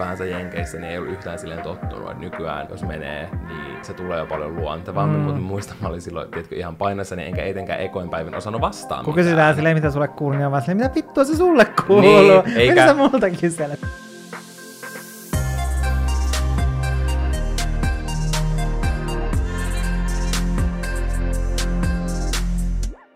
ylipäänsä Jenkeissä niin ei ollut yhtään silleen tottunut, että nykyään jos menee, niin se tulee jo paljon luontevammin, mm. mutta muistan, mä olin silloin tiedätkö, ihan painassani, enkä etenkään ekoin päivän osannut vastaan Kun kysytään silleen, mitä sulle kuuluu, niin on vaan silleen, mitä vittua se sulle kuuluu? Niin, eikä... Mitä sä multa kyselet?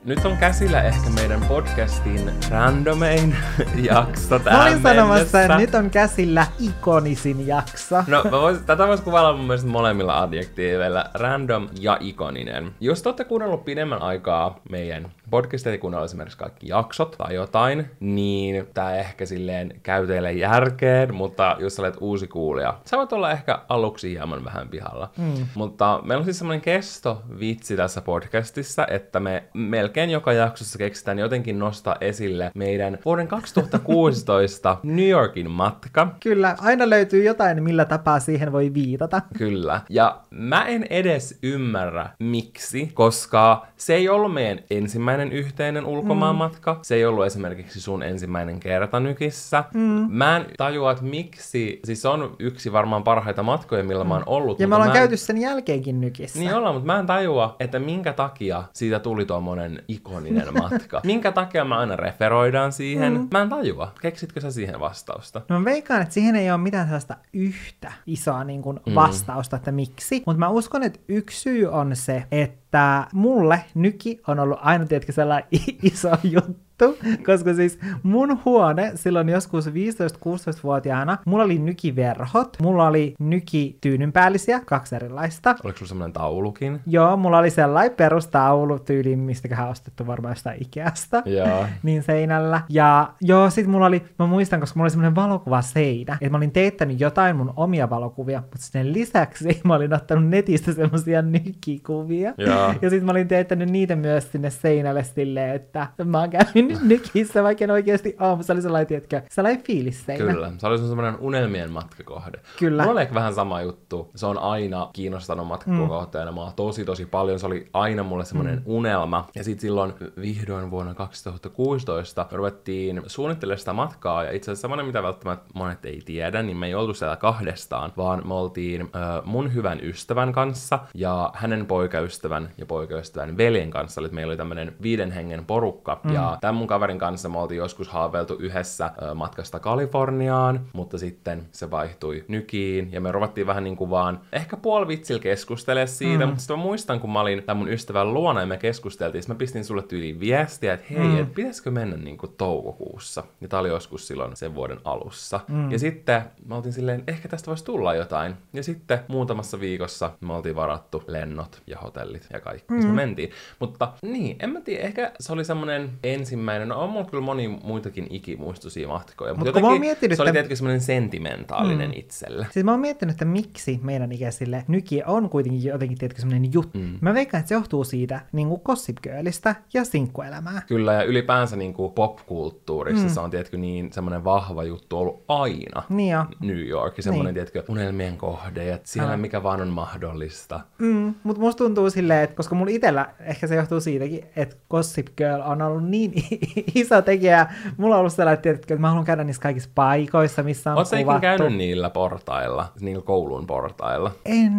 Nyt on käsillä ehkä meidän podcastin randomein jakso tähän Mä olin sanomassa, että nyt on käsillä ikonisin jakso. No, vois, tätä voisi kuvailla mun mielestä molemmilla adjektiiveilla, random ja ikoninen. Jos te olette kuunnellut pidemmän aikaa meidän podcasteja, kun on esimerkiksi kaikki jaksot tai jotain, niin tää ehkä silleen käy teille järkeen, mutta jos olet uusi kuulija, sä voit olla ehkä aluksi hieman vähän pihalla. Mm. Mutta meillä on siis semmoinen kesto vitsi tässä podcastissa, että me melkein joka jaksossa keksitään jotenkin nostaa esille meidän vuoden 2016 New Yorkin matka. Kyllä, aina löytyy jotain, millä tapaa siihen voi viitata. Kyllä, ja mä en edes ymmärrä miksi, koska se ei ollut meidän ensimmäinen ensimmäinen yhteinen ulkomaanmatka. Mm. Se ei ollut esimerkiksi sun ensimmäinen kerta nykissä. Mm. Mä en tajua, että miksi, siis se on yksi varmaan parhaita matkoja, millä mm. mä oon ollut. Ja me ollaan käyty sen jälkeenkin nykissä. Niin ollaan, mutta mä en tajua, että minkä takia siitä tuli tuommoinen ikoninen matka. minkä takia mä aina referoidaan siihen. Mm. Mä en tajua. Keksitkö sä siihen vastausta? No mä veikkaan, että siihen ei ole mitään sellaista yhtä isoa niin kuin mm. vastausta, että miksi. Mutta mä uskon, että yksi syy on se, että että mulle nyki on ollut aina, tietenkin sellainen iso juttu vittu, koska siis mun huone silloin joskus 15-16-vuotiaana, mulla oli nykiverhot, mulla oli nykityynynpäällisiä, kaksi erilaista. Oliko sulla semmoinen taulukin? Joo, mulla oli sellainen perustaulu tyyli, mistäköhän ostettu varmaan jostain Ikeasta, joo. niin seinällä. Ja joo, sit mulla oli, mä muistan, koska mulla oli semmoinen valokuva seinä, että mä olin teettänyt jotain mun omia valokuvia, mutta sen lisäksi mä olin ottanut netistä semmoisia nykikuvia. Joo. Ja sit mä olin teettänyt niitä myös sinne seinälle silleen, että mä oon käynyt nykissä, vaikka en oikeasti aamussa oli sellainen, tiedätkö, sellainen fiilis seinä. Kyllä, se oli semmoinen unelmien matkakohde. Kyllä. Mulla oli ehkä vähän sama juttu. Se on aina kiinnostanut matkakohteena. Mm. Mä tosi tosi paljon. Se oli aina mulle semmoinen mm. unelma. Ja sitten silloin vihdoin vuonna 2016 me ruvettiin suunnittelemaan sitä matkaa. Ja itse asiassa semmoinen, mitä välttämättä monet ei tiedä, niin me ei oltu siellä kahdestaan, vaan me oltiin äh, mun hyvän ystävän kanssa ja hänen poikaystävän ja poikaystävän veljen kanssa. Eli meillä oli tämmöinen viiden hengen porukka. Mm. Ja tämän mun kaverin kanssa me oltiin joskus haaveiltu yhdessä matkasta Kaliforniaan, mutta sitten se vaihtui nykiin ja me ruvattiin vähän niin kuin vaan ehkä puolivitsillä keskustelemaan siitä, mm. mutta sitten mä muistan, kun mä olin tämän mun ystävän luona ja me keskusteltiin, mä pistin sulle tyyliin viestiä, että hei, mm. et pitäisikö mennä niin kuin toukokuussa. Ja tää oli joskus silloin sen vuoden alussa. Mm. Ja sitten mä oltiin silleen, ehkä tästä voisi tulla jotain. Ja sitten muutamassa viikossa me oltiin varattu lennot ja hotellit ja kaikki, mm. me mentiin. Mutta niin, en mä tiedä, ehkä se oli semmoinen ensimmäinen, no on mulla kyllä moni muitakin ikimuistoisia matkoja, mutta Mut miettinyt, se oli tietenkin semmoinen sentimentaalinen mm. itselle. Siis mä oon miettinyt, että miksi meidän ikäisille nyki on kuitenkin jotenkin tietenkin semmoinen juttu. Mm. Mä veikkaan, että se johtuu siitä niin kuin Gossip Girlista ja sinkkuelämää. Kyllä, ja ylipäänsä niin kuin popkulttuurissa mm. se on tietenkin niin semmoinen vahva juttu ollut aina. Niin jo. New York, semmoinen niin. tietkö unelmien kohde, ja siellä Älä. mikä vaan on mahdollista. Mm, mutta musta tuntuu silleen, että koska mulla itellä ehkä se johtuu siitäkin, että Gossip Girl on ollut niin iso tekijä. Mulla on ollut sellainen, että mä haluan käydä niissä kaikissa paikoissa, missä on Oletko kuvattu. käynyt niillä portailla, niillä koulun portailla? En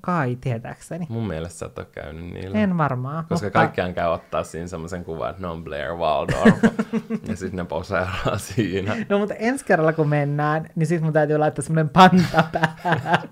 kai, tietääkseni. Mun mielestä sä et ole käynyt niillä. En varmaan. Koska mutta... kaikkiaan käy ottaa siinä semmoisen kuvan, että ne on Blair Waldorf. ja sitten ne poseeraa siinä. No mutta ensi kerralla kun mennään, niin sitten mun täytyy laittaa semmoinen panta päähän.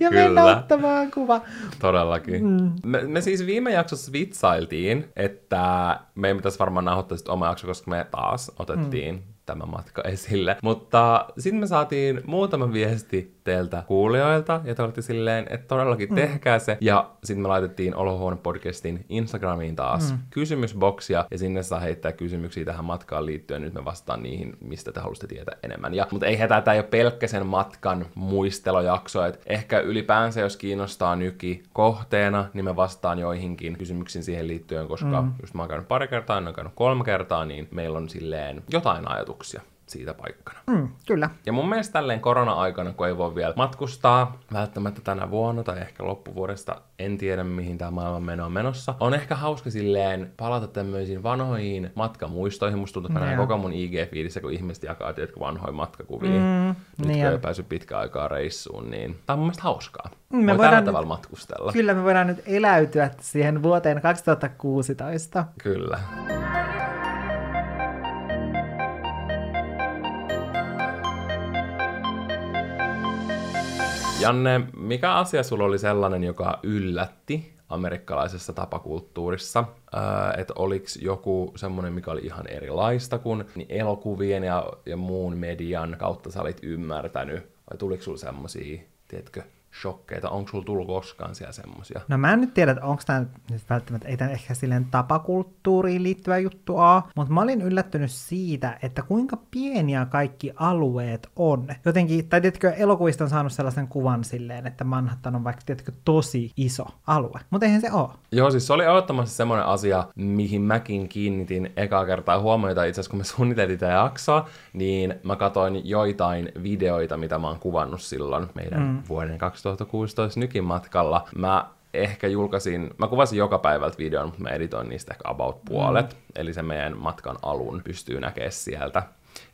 ja Kyllä. mennä ottamaan kuva. Todellakin. Mm. Me, me siis viime jaksossa vitsailtiin, että me ei pitäisi varmaan nauhoittaa oma jakso, koska me taas otettiin mm. Tämä matka esille. Mutta sitten me saatiin muutama viesti teiltä kuulijoilta, ja te olitte silleen, että todellakin mm. tehkää se. Ja sitten me laitettiin Olohuone-podcastin Instagramiin taas mm. kysymysboksia, ja sinne saa heittää kysymyksiä tähän matkaan liittyen. Nyt me vastaan niihin, mistä te haluaisitte tietää enemmän. Ja, mutta ei hätää, tämä ei ole pelkkä sen matkan muistelojakso, että ehkä ylipäänsä, jos kiinnostaa nyki kohteena, niin me vastaan joihinkin kysymyksiin siihen liittyen, koska mm. just mä oon käynyt pari kertaa, en ole käynyt kolme kertaa, niin meillä on silleen jotain ajatuksia siitä paikkana. Mm, kyllä. Ja mun mielestä tälleen korona-aikana, kun ei voi vielä matkustaa, välttämättä tänä vuonna tai ehkä loppuvuodesta, en tiedä mihin tämä maailman meno on menossa, on ehkä hauska silleen palata tämmöisiin vanhoihin matkamuistoihin. Musta tuntuu, että Joo. koko mun IG-fiidissä, kun ihmiset jakaa tietkö vanhoja matkakuvia. Mm, Nyt niin kun ei päässyt pitkään aikaa reissuun, niin tämä on mun mielestä hauskaa. Mm, me Voi voidaan tällä nyt- tavalla matkustella. Kyllä me voidaan nyt eläytyä siihen vuoteen 2016. Kyllä. Janne, mikä asia sulla oli sellainen, joka yllätti amerikkalaisessa tapakulttuurissa? Että oliks joku semmoinen, mikä oli ihan erilaista kuin niin elokuvien ja, ja muun median kautta sä olit ymmärtänyt? Vai tuliko sulla semmosia, tiedätkö, shokkeita? Onko sulla tullut koskaan siellä semmosia? No mä en nyt tiedä, että onko tämä nyt välttämättä, ei tämä ehkä silleen tapakulttuuriin liittyvä juttu ole, mutta mä olin yllättynyt siitä, että kuinka pieniä kaikki alueet on. Jotenkin, tai tiedätkö, elokuvista on saanut sellaisen kuvan silleen, että Manhattan on vaikka, tiedätkö, tosi iso alue. Mutta eihän se ole. Joo, siis se oli ehdottomasti semmoinen asia, mihin mäkin kiinnitin ekaa kertaa huomiota. Itse asiassa kun me suunniteltiin tätä jaksoa, niin mä katsoin joitain videoita, mitä mä oon kuvannut silloin meidän mm. vuoden 2016 nykin matkalla. Mä ehkä julkaisin, mä kuvasin joka päivältä videon, mutta mä editoin niistä ehkä about puolet, mm. eli se meidän matkan alun pystyy näkemään sieltä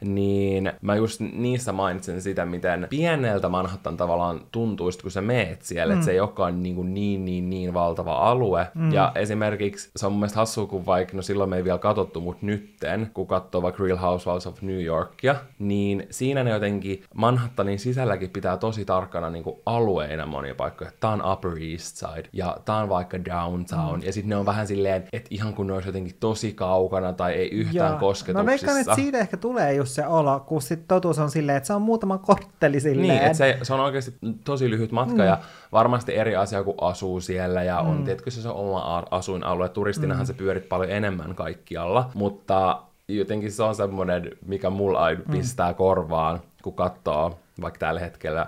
niin mä just niissä mainitsen sitä, miten pieneltä Manhattan tavallaan tuntuisi, kun sä meet siellä, mm. että se ei olekaan niin, kuin niin, niin, niin valtava alue. Mm. Ja esimerkiksi se on mun mielestä hassua, kun vaikka, no silloin me ei vielä katsottu, mutta nytten, kun katsoo vaikka Real Housewives of New Yorkia, niin siinä ne jotenkin Manhattanin sisälläkin pitää tosi tarkkana niin kuin alueina monia paikkoja. Tää on Upper East Side ja tää on vaikka Downtown. Mm. Ja sitten ne on vähän silleen, että ihan kun ne olisi jotenkin tosi kaukana tai ei yhtään Joo. kosketuksissa. Mä veikkaan, että siitä ehkä tulee just se olo, kun sit totuus on silleen, että se on muutama kortteli silleen. Niin, että se, se on oikeasti tosi lyhyt matka mm. ja varmasti eri asia, kun asuu siellä ja on, mm. tiedätkö, se se oma asuinalue. Turistinahan mm. se pyörit paljon enemmän kaikkialla, mutta jotenkin se on semmoinen, mikä mulla aina pistää korvaan, kun katsoo vaikka tällä hetkellä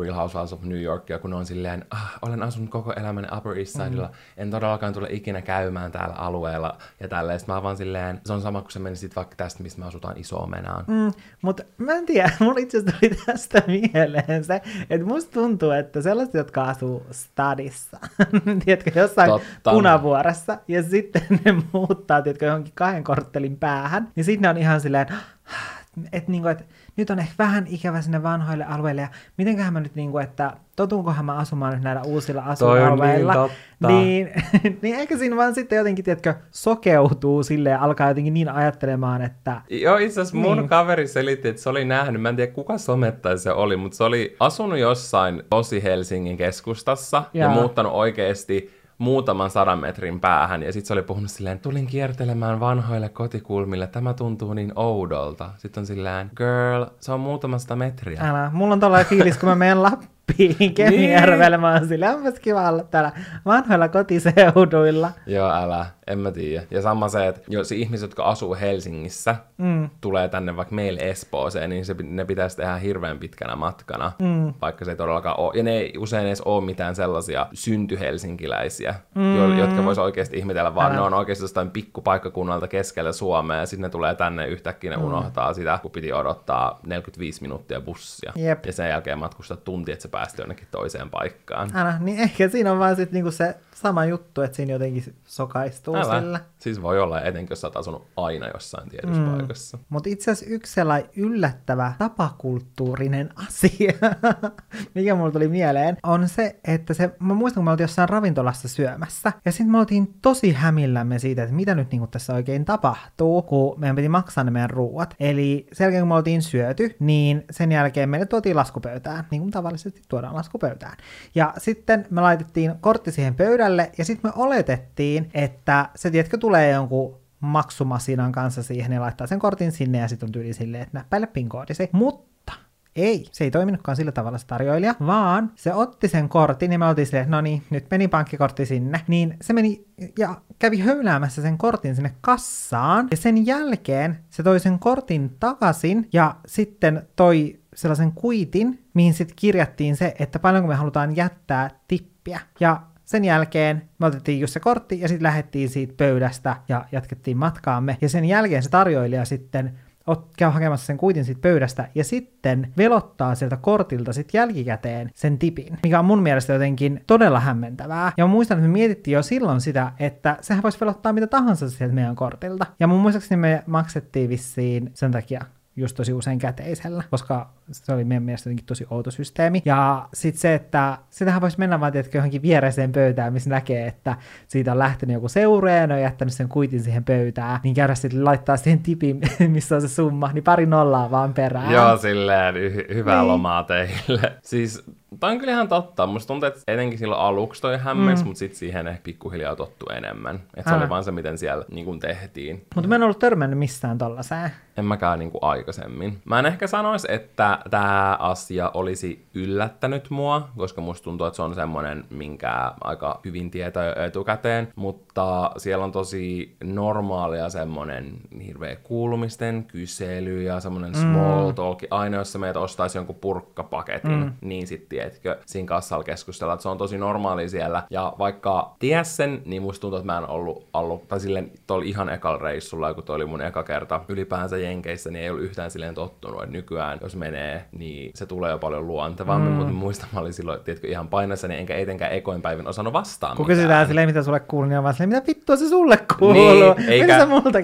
Real Housewives of New Yorkia, kun on silleen, ah, olen asunut koko elämäni Upper East Sidella, mm. en todellakaan tule ikinä käymään täällä alueella ja tälleen. Sitten mä vaan silleen, se on sama kuin se menisit vaikka tästä, mistä me asutaan iso menaan. Mm, mutta mä en tiedä, mulla itse asiassa tuli tästä mieleen se, että musta tuntuu, että sellaiset, jotka asuu stadissa, tiedätkö, jossain Totta. punavuoressa, ja sitten ne muuttaa, tiedätkö, johonkin kahden korttelin päähän, niin sitten ne on ihan silleen, että niinku, et nyt on ehkä vähän ikävä sinne vanhoille alueille, ja mitenköhän mä nyt, niinku, että totunkohan mä asumaan nyt näillä uusilla asuinalueilla, niin niin, niin ehkä siinä vaan sitten jotenkin, tiedätkö, sokeutuu silleen, alkaa jotenkin niin ajattelemaan, että Joo, itse asiassa mun Niin. kaveri selitti, että se oli nähnyt, mä en tiedä kuka somettaja se oli, mutta se oli asunut jossain tosi Helsingin keskustassa ja, ja muuttanut oikeasti muutaman sadan metrin päähän. Ja sitten se oli puhunut silleen, tulin kiertelemään vanhoille kotikulmille, tämä tuntuu niin oudolta. Sitten on silleen, girl, se on muutama sata metriä. Älä, mulla on tällainen fiilis, kun mä menen Oon silleen, onpas kiva olla täällä vanhoilla kotiseuduilla. Joo, älä, en mä tiedä. Ja sama se, että jos ihmiset, jotka asuu Helsingissä, Mm. tulee tänne vaikka meille Espooseen, niin se, ne pitäisi tehdä hirveän pitkänä matkana, mm. vaikka se ei todellakaan ole. Ja ne ei usein edes ole mitään sellaisia syntyhelsinkiläisiä, mm. jo, jotka vois oikeasti ihmetellä, vaan Älä. ne on oikeasti jostain pikkupaikkakunnalta keskellä Suomea, ja sitten ne tulee tänne yhtäkkiä, ne mm. unohtaa sitä, kun piti odottaa 45 minuuttia bussia. Jep. Ja sen jälkeen matkustaa tunti, että päästi jonnekin toiseen paikkaan. Älä, niin ehkä siinä on vaan sit niinku se sama juttu, että siinä jotenkin sokaistuu Älä. sillä. Siis voi olla, etenkin jos sä oot asunut aina jossain tietyssä mm. paikassa. Mutta itse asiassa yksi sellainen yllättävä tapakulttuurinen asia, mikä mulla tuli mieleen, on se, että se, mä muistan, kun me oltiin jossain ravintolassa syömässä, ja sitten me oltiin tosi hämillämme siitä, että mitä nyt niinku tässä oikein tapahtuu, kun meidän piti maksaa ne meidän ruuat. Eli sen jälkeen, kun me oltiin syöty, niin sen jälkeen meille tuotiin laskupöytään, niin kuin tavallisesti tuodaan laskupöytään. Ja sitten me laitettiin kortti siihen pöydälle, ja sitten me oletettiin, että se, tiedätkö, tulee jonkun maksumasinan kanssa siihen ja laittaa sen kortin sinne ja sitten on tyyli silleen, että näppäile PIN-koodisi. Mutta ei, se ei toiminutkaan sillä tavalla se tarjoilija, vaan se otti sen kortin ja me oltiin silleen, no niin, nyt meni pankkikortti sinne. Niin se meni ja kävi höyläämässä sen kortin sinne kassaan ja sen jälkeen se toi sen kortin takaisin ja sitten toi sellaisen kuitin, mihin sitten kirjattiin se, että paljonko me halutaan jättää tippiä. Ja sen jälkeen me otettiin just se kortti ja sitten lähdettiin siitä pöydästä ja jatkettiin matkaamme. Ja sen jälkeen se tarjoilija sitten käy hakemassa sen kuitin siitä pöydästä ja sitten velottaa sieltä kortilta sitten jälkikäteen sen tipin, mikä on mun mielestä jotenkin todella hämmentävää. Ja mä muistan, että me mietittiin jo silloin sitä, että sehän voisi velottaa mitä tahansa sieltä meidän kortilta. Ja mun muistaakseni me maksettiin vissiin sen takia just tosi usein käteisellä, koska se oli meidän mielestä jotenkin tosi outo systeemi. Ja sitten se, että sitähän voisi mennä vaan tietenkin johonkin viereiseen pöytään, missä näkee, että siitä on lähtenyt joku seuraaja ja on jättänyt sen kuitin siihen pöytään, niin käydä sitten laittaa siihen tipin, missä on se summa, niin pari nollaa vaan perään. Joo, silleen hy- hyvää niin. lomaa teille. Siis Tämä on kyllä ihan totta. Musta tuntuu, että etenkin silloin aluksi toi hämmensi, mm. mutta sitten siihen ehkä pikkuhiljaa tottu enemmän. Että se oli vaan se, miten siellä niin kuin tehtiin. Mutta mä en ollut törmännyt missään tollaseen. En mäkään niin kuin aikaisemmin. Mä en ehkä sanoisi, että tämä asia olisi yllättänyt mua, koska musta tuntuu, että se on semmoinen, minkä aika hyvin tietää jo etukäteen. Mutta siellä on tosi normaalia semmoinen hirveä kuulumisten kysely ja semmoinen mm. small talk. Aina jos sä meitä ostaisi jonkun purkkapaketin, mm. niin sitten tiedätkö, siinä kassalla keskustella, että se on tosi normaali siellä. Ja vaikka ties sen, niin musta tuntuu, että mä en ollut, ollut tai silleen, oli ihan ekalla reissulla, kun toi oli mun eka kerta ylipäänsä Jenkeissä, niin ei ollut yhtään silleen tottunut, että nykyään jos menee, niin se tulee jo paljon luontevammin, mm. mutta muistan, mä olin silloin, tiedätkö, ihan painossa, niin enkä etenkään ekoin päivän osannut vastaan Kun kysytään silleen, mitä sulle kuuluu, niin on vaan silleen, mitä vittua se sulle kuuluu? Niin, eikä, sä multa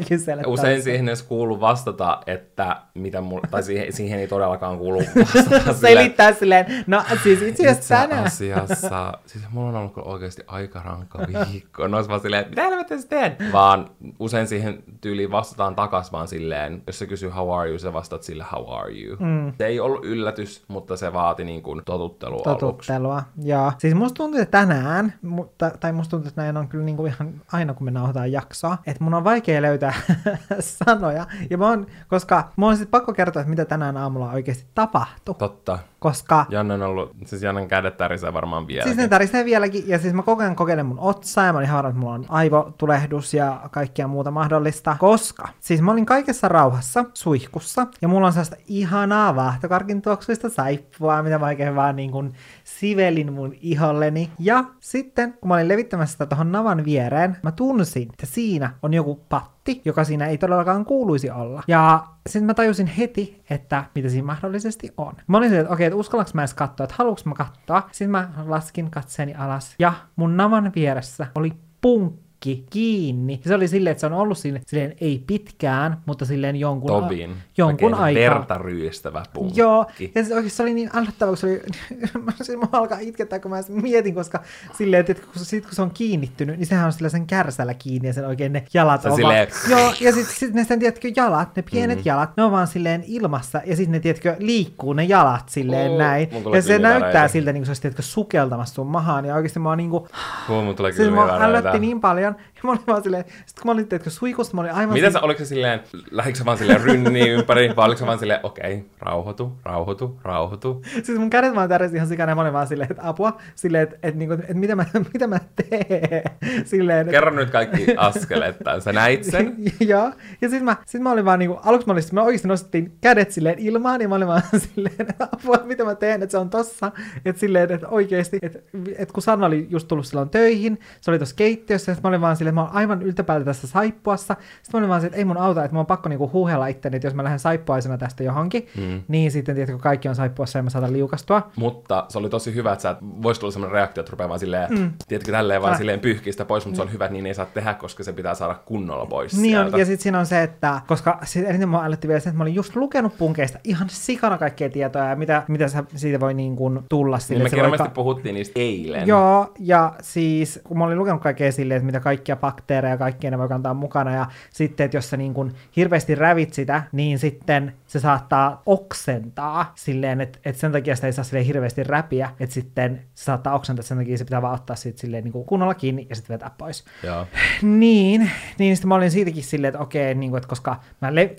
Usein siihen edes kuulu vastata, että mitä mulla, tai siihen, siihen ei todellakaan kuulu vastata. Selittää silleen, no siis itse asiassa tänään. asiassa, siis mulla on ollut oikeasti aika rankka viikko. No vaan silleen, mitä helvettiä sä teet? Vaan usein siihen tyyliin vastataan takas vaan silleen, jos se kysyy how are you, sä vastaat sille how are you. Mm. Se ei ollut yllätys, mutta se vaati niin kuin totuttelua Totuttelua, aluksi. joo. Siis musta tuntuu, että tänään, mutta, tai musta tuntuu, että näin on kyllä niin kuin ihan aina, kun me nauhoitetaan jaksoa, että mun on vaikea löytää sanoja. Ja mä oon, koska mun on sitten pakko kertoa, että mitä tänään aamulla oikeasti tapahtui. Totta. Koska... Janne on ollut, siis Jannen kädet tärisee varmaan vielä. Siis ne tärisee vieläkin, ja siis mä koko ajan kokeilen mun otsaa, ja mä olin harannut, että mulla on aivotulehdus ja kaikkea muuta mahdollista, koska siis mä olin kaikessa rauhassa, suihkussa, ja mulla on sellaista ihanaa vaahtokarkin tuoksuista saippua, mitä mä oikein vaan niin kuin sivelin mun iholleni. Ja sitten, kun mä olin levittämässä sitä tuohon navan viereen, mä tunsin, että siinä on joku patti, joka siinä ei todellakaan kuuluisi olla. Ja sitten mä tajusin heti, että mitä siinä mahdollisesti on. Mä olin että okei, että uskallaks mä edes katsoa, että haluuks mä katsoa. Sitten mä laskin katseeni alas, ja mun navan vieressä oli punkki punkki kiinni. Se oli silleen, että se on ollut silleen, silleen ei pitkään, mutta silleen jonkun, Tobin. A, jonkun aikaa. verta ryystävä punkki. Joo, ja se, oikeasti se oli niin ällöttävä, kun se oli, se mua alkaa itkettää, kun mä mietin, koska silleen, että kun, sit, kun se on kiinnittynyt, niin sehän on sillä sen kärsällä kiinni ja sen oikein ne jalat on silleen... vaan, Joo, ja sitten sit ne sen, tiedätkö, jalat, ne pienet mm. jalat, ne on vaan silleen ilmassa, ja sitten ne, tiedätkö, liikkuu ne jalat silleen oh, näin. Ja se näyttää siltä, niin kuin se olisi, tiedätkö, sukeltamassa sun mahaan, ja oikeasti mä oon niin kuin... Oh, mun tulee siis kyllä ällötti niin paljon, ja mä olin vaan silleen, sit kun mä olin, teetkö, suikusta, mä olin aivan... Mitä sä, oliko se silleen, lähdikö sä vaan silleen rynniin ympäri, vai oliko se vaan silleen, okei, okay, rauhoitu, rauhoitu, rauhoitu. Siis mun kädet vaan täresi ihan sikana, ja mä olin vaan silleen, että apua, silleen, että, että, että, että mitä, mä, mitä mä teen. Silleen, että... Kerro nyt kaikki askeleet, sä näit sen? Joo, ja sit mä, sit mä olin vaan niinku, aluksi mä olin, mä oikeasti nostettiin kädet silleen ilmaan, ja mä olin vaan silleen, että apua, mitä mä teen, että se on tossa, että silleen, että oikeesti, että, että kun Sanna oli just tullut silloin töihin, se oli tuossa keittiössä, ja mä olin vaan silleen, että mä oon aivan yltäpäältä tässä saippuassa. Sitten mä olin vaan että ei mun auta, että mä oon pakko niinku huuhella itteni, että jos mä lähden saippuaisena tästä johonkin, mm. niin sitten tiedätkö, kaikki on saippuassa ja mä saatan liukastua. Mutta se oli tosi hyvä, että sä voisi tulla sellainen reaktio, että rupeaa vaan silleen, mm. tiedätkö, tälleen vaan silleen pyyhkistä pois, mutta mm. se on hyvä, että niin ei saa tehdä, koska se pitää saada kunnolla pois Niin sieltä. on, ja sitten siinä on se, että, koska sit eniten mä älytti vielä se, että mä olin just lukenut punkeista ihan sikana kaikkea tietoa ja mitä, mitä siitä voi niin kuin tulla sille. Niin me vaikka... puhuttiin niistä eilen. Joo, ja siis kun mä olin lukenut kaikkea silleen, että mitä kaikkia bakteereja ja kaikkia ne voi kantaa mukana. Ja sitten, että jos sä niin kuin hirveästi rävit sitä, niin sitten se saattaa oksentaa silleen, että, että sen takia sitä ei saa silleen hirveästi räpiä, että sitten se saattaa oksentaa, että sen takia se pitää vaan ottaa sitten silleen niin kuin kunnolla kiinni ja sitten vetää pois. Joo. Niin, niin sitten mä olin siitäkin silleen, että okei, niin kuin, että koska mä le-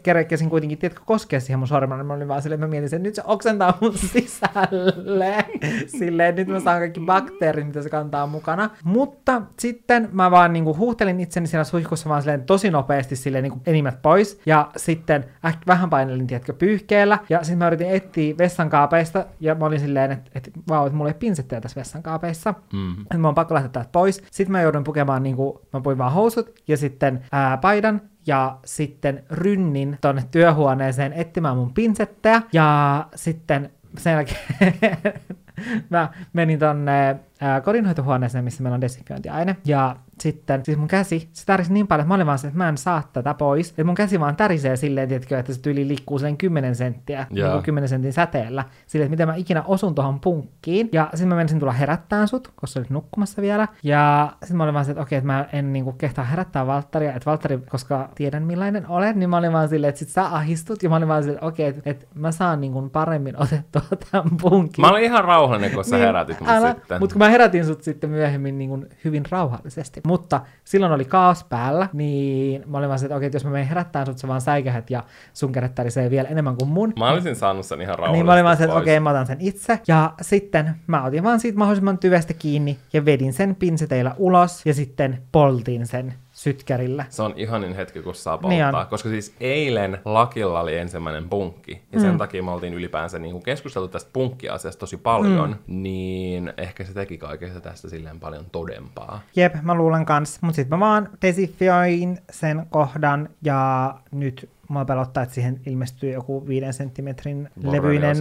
kuitenkin, tiedätkö, koskea siihen mun sormen, niin mä olin vaan silleen, mä mietin, että nyt se oksentaa mun sisälle. silleen, nyt mä saan kaikki bakteerit, mitä se kantaa mukana. Mutta sitten mä vaan niin kuin huuhtelin itseni siellä suihkussa vaan silleen tosi nopeasti silleen niin kuin enimmät pois. Ja sitten äk, vähän painelin, tiedätkö, pyyhkeellä. Ja sitten mä yritin etsiä vessankaapeista, ja mä olin silleen, että, että vau, että mulla ei pinsettejä tässä vessankaapeissa. Mm. Että mä oon pakko lähteä täältä pois. Sitten mä joudun pukemaan, niin kuin, mä puin vaan housut ja sitten ää, paidan ja sitten rynnin tonne työhuoneeseen etsimään mun pinsettejä. Ja sitten sen jälkeen mä menin tonne ää, kodinhoitohuoneeseen, missä meillä on desinfiointiaine. Ja sitten, siis mun käsi, se tärisi niin paljon, että mä olin vaan se, että mä en saa tätä pois. Että mun käsi vaan tärisee silleen, tiedätkö, että se tyyli liikkuu sen 10 senttiä, Joo. niin kuin 10 sentin säteellä. Silleen, että miten mä ikinä osun tuohon punkkiin. Ja sitten mä menisin tulla herättään sut, koska sä olit nukkumassa vielä. Ja sitten mä olin vaan se, että okei, että mä en niinku kehtaa herättää Valttaria. Että Valtteri, koska tiedän millainen olet, niin mä olin vaan silleen, että sit sä ahistut. Ja mä olin vaan silleen, että okei, että, että mä saan niinku paremmin otettua tämän punkin. Mä olin ihan rauhallinen, kun sä herätit mut sitten. Mutta kun mä herätin sut sitten myöhemmin niin kuin hyvin rauhallisesti. Mutta silloin oli kaos päällä, niin mä olin vaan se, että okei, että jos mä menen herättämään sut, sä vaan säikähät ja sun kädet tärisee vielä enemmän kuin mun. Mä olisin saanut sen ihan rauhallisesti Niin mä olin vaan se, että okei, mä otan sen itse. Ja sitten mä otin vaan siitä mahdollisimman tyvestä kiinni ja vedin sen pinseteillä ulos ja sitten poltin sen sytkärillä. Se on ihanin hetki, kun saa Niin polttaa. on. Koska siis eilen Lakilla oli ensimmäinen punkki. Ja sen takia me oltiin ylipäänsä niin kuin keskusteltu tästä punkkiasiasta tosi paljon. Mm. Niin ehkä se teki kaikesta tästä silleen paljon todempaa. Jep, mä luulen kans. Mut sit mä vaan desifioin sen kohdan ja nyt mua pelottaa, että siihen ilmestyy joku viiden senttimetrin levyinen.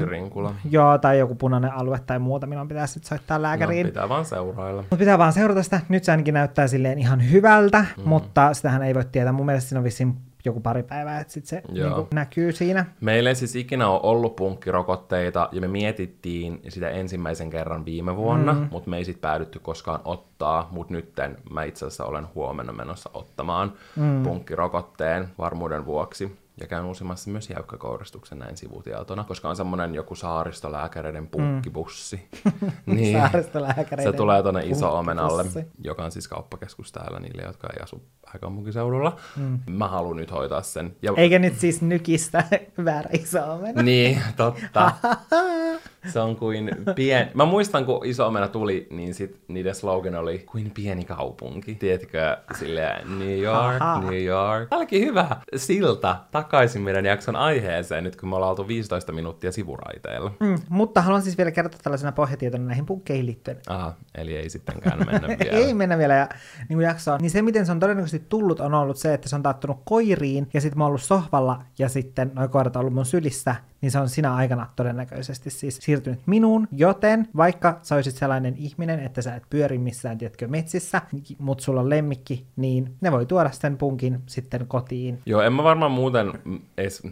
Joo, tai joku punainen alue tai muuta, milloin pitäisi sitten soittaa lääkäriin. No, pitää vaan seurailla. Mutta pitää vaan seurata sitä. Nyt se ainakin näyttää silleen ihan hyvältä, mm. mutta sitähän ei voi tietää. Mun mielestä siinä on vissiin joku pari päivää, että sit se Joo. niinku näkyy siinä. Meillä ei siis ikinä ole ollut punkkirokotteita, ja me mietittiin sitä ensimmäisen kerran viime vuonna, mm. mutta me ei sit päädytty koskaan ottaa, mutta nytten mä itse asiassa olen huomenna menossa ottamaan mm. punkkirokotteen varmuuden vuoksi. Ja käyn uusimassa myös jäykkäkouristuksen näin sivutietona, koska on semmonen joku saaristolääkäreiden punkkibussi. niin, Saaristolääkäreiden se tulee tonne Iso-Omenalle, punkkibussi. joka on siis kauppakeskus täällä niille, jotka ei asu pääkaupunkiseudulla. Mm. Mä haluan nyt hoitaa sen. Ja Eikä nyt siis nykistä väärä iso omena. niin, totta. Se on kuin pien... Mä muistan, kun iso omena tuli, niin sit niiden slogan oli kuin pieni kaupunki. Tiedätkö, silleen New York, Aha. New York. Tää olikin hyvä silta takaisin meidän jakson aiheeseen, nyt kun me ollaan oltu 15 minuuttia sivuraiteilla. Mm, mutta haluan siis vielä kertoa tällaisena pohjatietona näihin punkkeihin liittyen. Aha, eli ei sittenkään mennä vielä. Ei mennä vielä ja, niin kuin jaksoon. Niin se, miten se on todennäköisesti tullut, on ollut se, että se on tarttunut koiriin, ja sitten mä oon ollut sohvalla, ja sitten noin koirat on ollut mun sylissä, niin se on sinä aikana todennäköisesti siis siirtynyt minuun. Joten vaikka sä olisit sellainen ihminen, että sä et pyöri missään, tiedätkö, metsissä, mutta sulla on lemmikki, niin ne voi tuoda sen punkin sitten kotiin. Joo, en mä varmaan muuten edes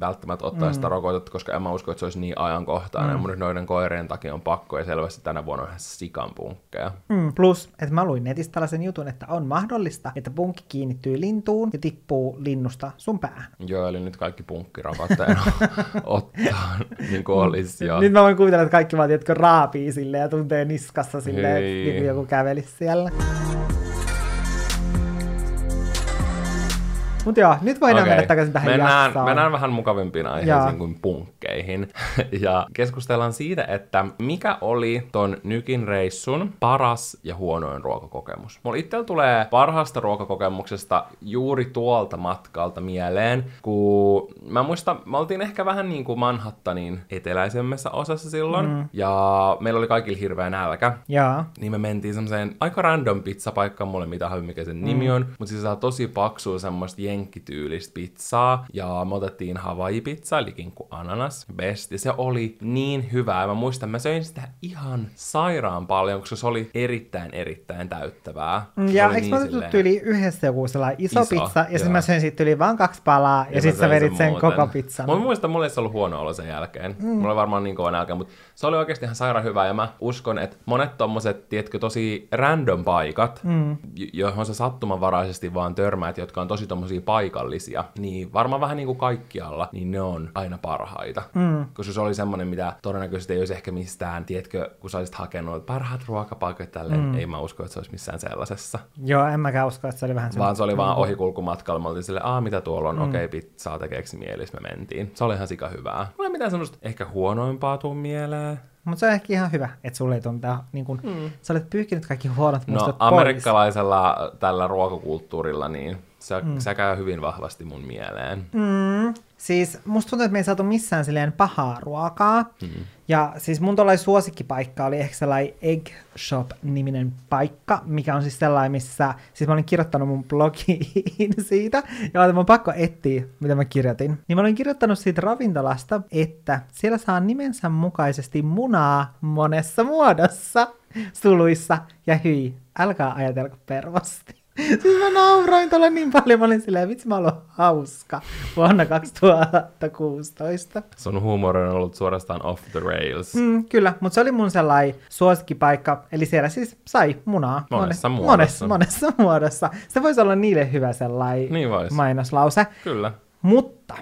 välttämättä ottaisi mm. sitä rokotetta, koska en mä usko, että se olisi niin ajankohtainen. Mm. Nyt noiden koirien takia on pakko, ja selvästi tänä vuonna on ihan sikan punkkeja. Mm, plus, että mä luin netistä tällaisen jutun, että on mahdollista, että punkki kiinnittyy lintuun ja tippuu linnusta sun päähän. Joo, eli nyt kaikki punkkirokotteena ottaa, niin kuin olisi jo. Nyt mä voin kuvitella, että kaikki vaan, tiedätkö, raapii silleen ja tuntee niskassa silleen, niin kuin joku kävelisi siellä. Mutta joo, nyt voidaan Okei, mennä takaisin tähän mennään, mennään vähän mukavimpiin aiheisiin kuin punkkeihin. ja keskustellaan siitä, että mikä oli ton Nykin reissun paras ja huonoin ruokakokemus. Mulla itsellä tulee parhaasta ruokakokemuksesta juuri tuolta matkalta mieleen, kun mä muistan, me oltiin ehkä vähän niin kuin Manhattanin eteläisemmässä osassa silloin, mm. ja meillä oli kaikilla hirveä nälkä. Joo. Niin me mentiin semmoiseen aika random pizzapaikkaan, mulle mitä mikä sen nimi on, mutta siis saa tosi paksua semmoista jenkkityylistä pizzaa, ja me otettiin Hawaii-pizza, eli kinkku ananas, best, ja se oli niin hyvää, mä muistan, mä söin sitä ihan sairaan paljon, koska se oli erittäin, erittäin täyttävää. Se Mm, Ja oli eikö niin mä silleen- tyyli yhdessä joku sellainen iso, Iso, pizza, ja sitten mä söin siitä yli vaan kaksi palaa, ja, mä sitten sä vedit sen muuten. koko pizzan. Mä muistan, mulla ei se ollut huono olo sen jälkeen. Mm. Mulla oli varmaan niin kova nälkä, mutta se oli oikeasti ihan sairaan hyvä. Ja mä uskon, että monet tommoset, tiedätkö, tosi random paikat, mm. johon sä sattumanvaraisesti vaan törmäät, jotka on tosi tommosia paikallisia, niin varmaan vähän niin kuin kaikkialla, niin ne on aina parhaita. Mm. Koska se oli semmonen, mitä todennäköisesti ei olisi ehkä mistään, tiedätkö, kun sä olisit hakenut parhaat ruokapaikat tälleen, mm. ei mä usko, että se olisi missään sellaisessa. Joo, en mäkään usko, että se oli vähän se. Vaan se oli vaan ohikulkumatkalla. Oltiin silleen, aa mitä tuolla on, mm. okei, okay, pizzaa tekeeksi mielis, me mentiin. Se oli ihan sika hyvää. Mulla ei mitään semmoista ehkä huonoimpaa tuu mieleen. Mutta se on ehkä ihan hyvä, että sulle ei tuntea, niin kun, mm. sä olet pyyhkinyt kaikki huonot No mustat pois. amerikkalaisella tällä ruokakulttuurilla, niin Se, mm. se käy hyvin vahvasti mun mieleen. Mm. Siis musta tuntuu, että me ei saatu missään silleen pahaa ruokaa. Mm. Ja siis mun tuollainen suosikkipaikka oli ehkä sellainen Egg Shop-niminen paikka, mikä on siis sellainen, missä, siis mä olin kirjoittanut mun blogiin siitä, ja mä pakko etsiä, mitä mä kirjoitin. Niin mä olin kirjoittanut siitä ravintolasta, että siellä saa nimensä mukaisesti munaa monessa muodossa, suluissa ja hyi. Älkää ajatelko pervosti. Siis mä nauroin tuolla niin paljon, mä olin silleen, vitsi mä olen hauska vuonna 2016. Sun huumori on ollut suorastaan off the rails. Mm, kyllä, mutta se oli mun sellainen suosikkipaikka, eli siellä siis sai munaa. Monessa Mone- muodossa. Monessa, monessa muodossa. Se voisi olla niille hyvä sellainen Niin vois. mainoslause. Kyllä. Mutta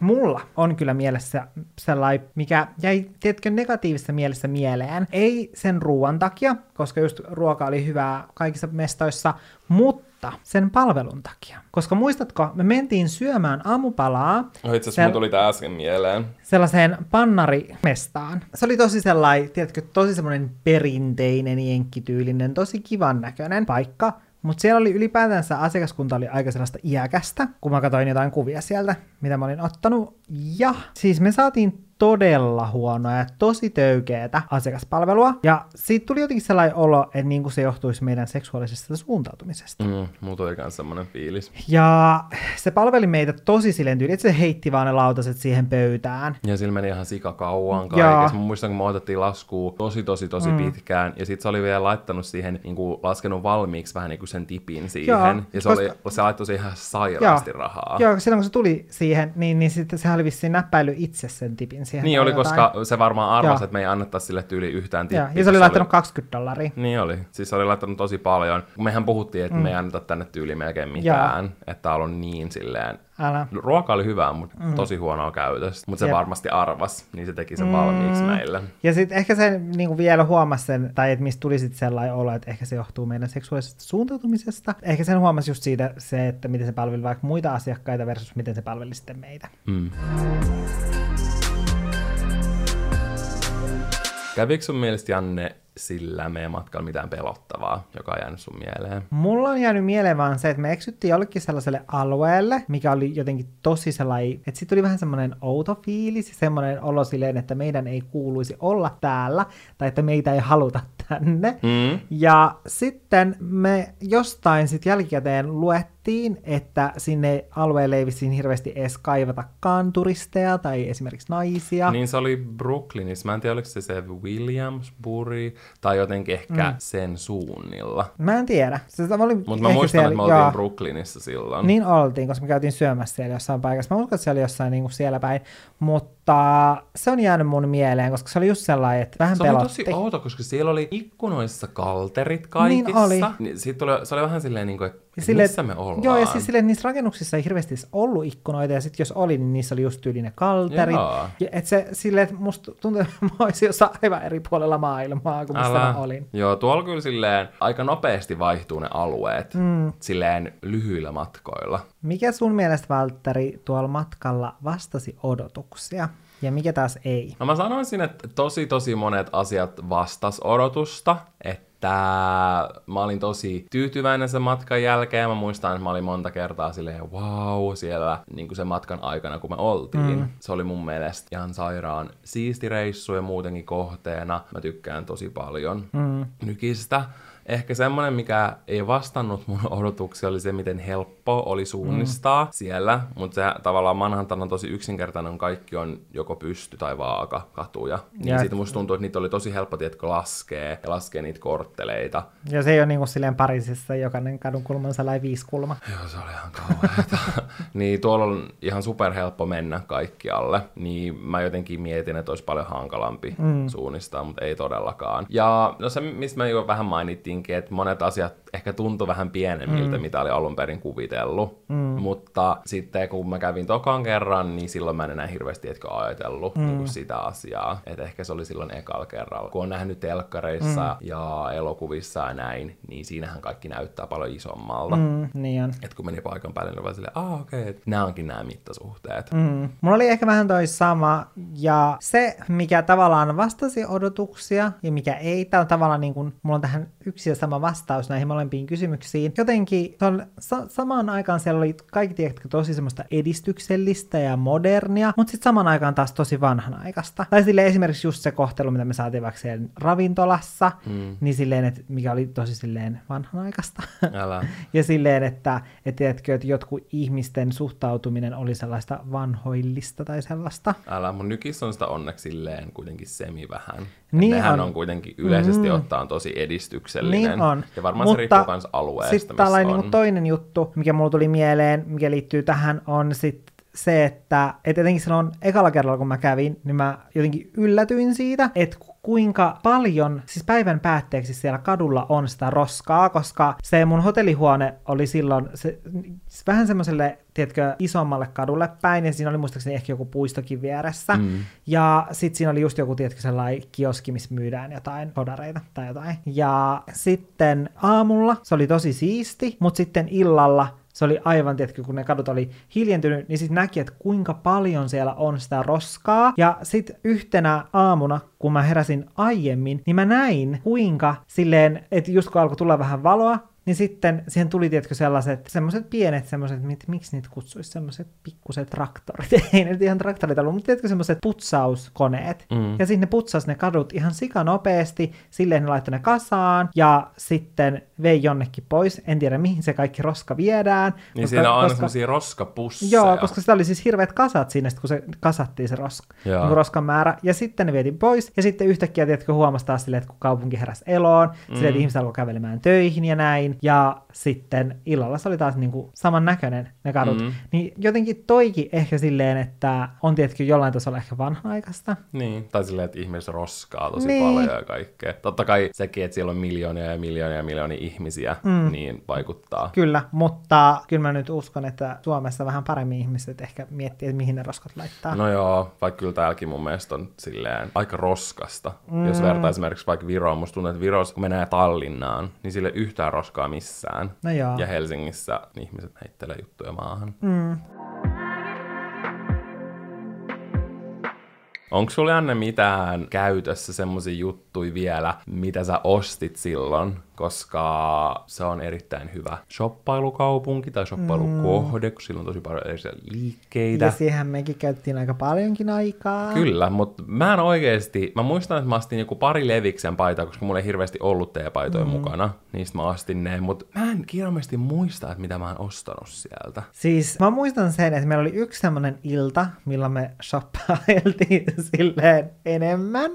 mulla on kyllä mielessä sellainen, mikä jäi, tiedätkö, negatiivisessa mielessä mieleen. Ei sen ruoan takia, koska just ruoka oli hyvää kaikissa mestoissa, mutta sen palvelun takia. Koska muistatko, me mentiin syömään aamupalaa Oh, itse asiassa mun tuli tää äsken mieleen. sellaiseen pannarimestaan. Se oli tosi sellainen, tiedätkö, tosi semmoinen perinteinen, jenkkityylinen, tosi kivan näköinen paikka. Mutta siellä oli ylipäätänsä asiakaskunta oli aika sellaista iäkästä, kun mä katsoin jotain kuvia sieltä, mitä mä olin ottanut. Ja siis me saatiin todella huonoa ja tosi töykeetä asiakaspalvelua. Ja siitä tuli jotenkin sellainen olo, että niinku se johtuisi meidän seksuaalisesta suuntautumisesta. Mm, mulla tuli kans semmonen fiilis. Ja se palveli meitä tosi silleen tyyli, että se heitti vaan ne lautaset siihen pöytään. Ja sillä meni ihan sika kauan Joo. kaikessa. Mä muistan, kun me otettiin laskua tosi, tosi, tosi mm. pitkään. Ja sit se oli vielä laittanut siihen, niin kuin, laskenut valmiiksi vähän niin kuin sen tipin siihen. Joo, ja se, koska- oli, se laittoi siihen ihan sairaasti rahaa. Joo, silloin kun se tuli siihen, niin, niin sitten sehän oli vissiin näppäily itse sen tipin siihen. Niin oli, jotain. koska se varmaan arvasi, Joo. että me ei annettaisi sille tyyli yhtään Joo, tippiä. ja se oli laittanut 20 dollaria. Niin oli. Siis se oli laittanut tosi paljon. Mehän puhuttiin, että mm. me ei anneta tänne tyyli melkein mitään. Että tää on niin silleen... Älä. Ruoka oli hyvää, mutta mm. tosi huonoa käytöstä. Mutta se Jep. varmasti arvas, niin se teki sen valmiiksi meille. Ja sitten ehkä se niin kuin vielä huomasi sen, tai että mistä tuli sitten sellainen olo, että ehkä se johtuu meidän seksuaalisesta suuntautumisesta. Ehkä sen huomasi just siitä se, että miten se palveli vaikka muita asiakkaita versus miten se palveli sitten meitä. Mm. Kävikö sun mielestä, Janne, sillä meidän matkalla mitään pelottavaa, joka on jäänyt sun mieleen? Mulla on jäänyt mieleen vaan se, että me eksyttiin jollekin sellaiselle alueelle, mikä oli jotenkin tosi sellainen, että sitten tuli vähän semmoinen outo fiilis, semmoinen olo silleen, että meidän ei kuuluisi olla täällä, tai että meitä ei haluta tänne. Mm. Ja sitten me jostain sitten jälkikäteen luettiin, että sinne alueelle ei vissiin hirveästi edes kaivatakaan turisteja tai esimerkiksi naisia. Niin se oli Brooklynissa. Mä en tiedä, oliko se se Williamsbury tai jotenkin ehkä mm. sen suunnilla. Mä en tiedä. Se oli Mutta mä muistan, siellä- että me oltiin joo. Brooklynissa silloin. Niin oltiin, koska me käytiin syömässä siellä jossain paikassa. Mä uskon, että se oli jossain niin kuin siellä päin. Mutta se on jäänyt mun mieleen, koska se oli just sellainen, että vähän Se oli pelotti. tosi outo, koska siellä oli ikkunoissa kalterit kaikissa. Niin oli. Niin siitä tuli, se oli vähän silleen, niin kuin, että Ja silleen, missä me ollaan. Joo, ja siis silleen, niissä rakennuksissa ei hirveästi ollut ikkunoita, ja sitten jos oli, niin niissä oli just tyyli ne kalterit. Joo. Ja et se silleen, että musta tuntuu, että mä olisin jossain aivan eri puolella maailmaa kuin missä Älä. mä olin. Joo, tuolla kyllä silleen aika nopeasti vaihtuu ne alueet mm. silleen lyhyillä matkoilla. Mikä sun mielestä, Valtteri, tuolla matkalla vastasi odotuksia? Ja mikä taas ei? No mä sanoisin, että tosi tosi monet asiat vastas odotusta, että mä olin tosi tyytyväinen sen matkan jälkeen. Mä muistan, että mä olin monta kertaa silleen, wow, siellä niin kuin sen matkan aikana, kun me oltiin. Mm. Se oli mun mielestä ihan sairaan siisti reissu ja muutenkin kohteena. Mä tykkään tosi paljon mm. nykistä. Ehkä semmoinen, mikä ei vastannut mun odotuksia, oli se, miten helppo oli suunnistaa mm. siellä. Mutta se tavallaan Manhattan on tosi yksinkertainen, kaikki on joko pysty tai vaaka katuja. Niin Ja- siitä musta tuntuu, että niitä oli tosi helppo, tiedätkö, laskee ja laskee niitä kortteleita. Ja se ei ole niin kuin silleen Pariisissa jokainen kadun kulma on sellainen viisi kulma. Joo, se oli ihan kauheeta. niin tuolla on ihan superhelppo mennä kaikkialle. Niin mä jotenkin mietin, että olisi paljon hankalampi mm. suunnistaa, mutta ei todellakaan. Ja no se, mistä me jo vähän mainittiinkin, että monet asiat ehkä tuntui vähän pienemmiltä, mm. mitä oli alun perin kuvitellut. Mm. Mutta sitten kun mä kävin tokan kerran, niin silloin mä en enää hirveästi etkö ajatellut mm. niin kuin sitä asiaa. Että ehkä se oli silloin ekalla kerralla. Kun on nähnyt telkkareissa mm. ja elokuvissa ja näin, niin siinähän kaikki näyttää paljon isommalta. Mm, niin on. Et kun meni paikan päälle, niin oli vaan silleen, ah okei, okay, nämä onkin nämä mittasuhteet. Mm. Mulla oli ehkä vähän toi sama, ja se, mikä tavallaan vastasi odotuksia, ja mikä ei, tämä on tavallaan niin kuin, mulla on tähän yksi ja sama vastaus näihin molempiin kysymyksiin. Jotenkin se on, sa- samaan aikaan siellä oli kaikki tiedätkö, tosi semmoista edistyksellistä ja modernia, mutta sitten samaan aikaan taas tosi vanhanaikaista. Tai silleen esimerkiksi just se kohtelu, mitä me saatiin vaikka siellä ravintolassa, mm. niin silleen, että mikä oli tosi silleen vanhanaikaista. Älä. ja silleen, että, että, tiedätkö, että jotkut ihmisten suhtautuminen oli sellaista vanhoillista tai sellaista. Älä, mun nykissä on sitä onneksi silleen kuitenkin semi vähän. Niin Nehän on. on. kuitenkin yleisesti Mm. ottaen tosi edistyksellinen. Niin on. Ja varmaan se riippuu myös alueesta, Sitten missä tällainen on. niinku toinen juttu, mikä mulla tuli mieleen, mikä liittyy tähän, on sitten se, että et etenkin silloin ekalla kerralla, kun mä kävin, niin mä jotenkin yllätyin siitä, että kuinka paljon, siis päivän päätteeksi siellä kadulla on sitä roskaa, koska se mun hotellihuone oli silloin se, vähän semmoiselle, tiedätkö, isommalle kadulle päin, ja siinä oli muistaakseni ehkä joku puistokin vieressä. Mm. Ja sitten siinä oli just joku, tiedätkö, sellainen kioski, missä myydään jotain podareita tai jotain. Ja sitten aamulla se oli tosi siisti, mutta sitten illalla se oli aivan, tiedätkö, kun ne kadut oli hiljentynyt, niin sitten näki, että kuinka paljon siellä on sitä roskaa. Ja sitten yhtenä aamuna, kun mä heräsin aiemmin, niin mä näin, kuinka silleen, että just kun alkoi tulla vähän valoa, niin sitten siihen tuli, tiedätkö, sellaiset, semmoiset pienet semmoiset, mit, miksi niitä kutsuisi, semmoiset pikkuset traktorit, ei ne nyt ihan traktorit ollut, mutta tiedätkö, semmoiset putsauskoneet. Mm. Ja sitten ne putsas ne kadut ihan sikanopeasti, silleen ne laittoi ne kasaan, ja sitten vei jonnekin pois, en tiedä mihin se kaikki roska viedään. Niin siinä on aina semmosia roskapusseja. Joo, koska sitä oli siis hirveät kasat siinä, kun se kasattiin se roska, niin roskan määrä. Ja sitten ne vietiin pois. Ja sitten yhtäkkiä, tiedätkö, huomasi taas silleen, että kun kaupunki heräsi eloon, mm. silleen, että ihmiset alkoi kävelemään töihin ja näin. Ja sitten illalla se oli taas niin kuin samannäköinen ne kadut. Mm. Mm. Niin jotenkin toikin ehkä silleen, että on tiedätkö jollain tasolla ehkä vanha-aikaista. Niin, tai silleen, että ihmiset roskaa tosi Niin. paljon ja kaikkea. Totta kai sekin, että siellä on miljoonia ja miljoonia ja miljoonia ihmisiä, mm. niin vaikuttaa. Kyllä, mutta kyllä mä nyt uskon, että Suomessa vähän paremmin ihmiset ehkä miettii, että mihin ne roskat laittaa. No joo, vaikka kyllä täälläkin mun mielestä on silleen aika roskasta. Mm. Jos vertaa esimerkiksi vaikka Viroon, musta tuntuu, että Virossa kun menee Tallinnaan, niin sille yhtään roskaa missään. No joo. Ja Helsingissä ihmiset heittelee juttuja maahan. Mm. Onko sulla Anne mitään käytössä semmoisia juttuja vielä, mitä sä ostit silloin? Koska se on erittäin hyvä shoppailukaupunki tai shoppailukohde, kun sillä on tosi paljon eri liikkeitä. Ja siihen mekin käytettiin aika paljonkin aikaa. Kyllä, mutta mä en oikeesti, mä muistan, että mä astin joku pari leviksen paitaa, koska mulla ei hirveästi ollut teepaitoja mm. mukana. Niistä mä astin ne, mutta mä en kirjallisesti muista, että mitä mä oon ostanut sieltä. Siis mä muistan sen, että meillä oli yksi semmoinen ilta, milloin me shoppailtiin silleen enemmän.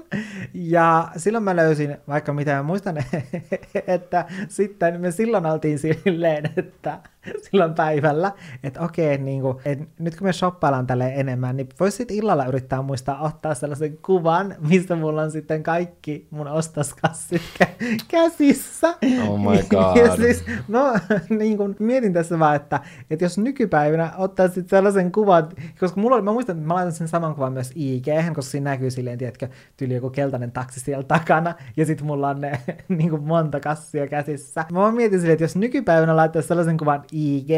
Ja silloin mä löysin vaikka mitä mä muistan, että sitten me silloin oltiin silleen, että silloin päivällä, että okei, niin kuin, että nyt kun me shoppaillaan tälle enemmän, niin voisi sitten illalla yrittää muistaa ottaa sellaisen kuvan, missä mulla on sitten kaikki mun ostoskassit kä- käsissä. Oh my god. Ja siis, no, niin kuin mietin tässä vaan, että, että jos nykypäivänä ottaisit sellaisen kuvan, koska mulla oli, mä muistan, että mä laitan sen saman kuvan myös IG, koska siinä näkyy silleen, tiedätkö, tyyli joku keltainen taksi siellä takana, ja sitten mulla on ne niin kuin monta kassia käsissä. Mä mietin silleen, että jos nykypäivänä laittaisi sellaisen kuvan ig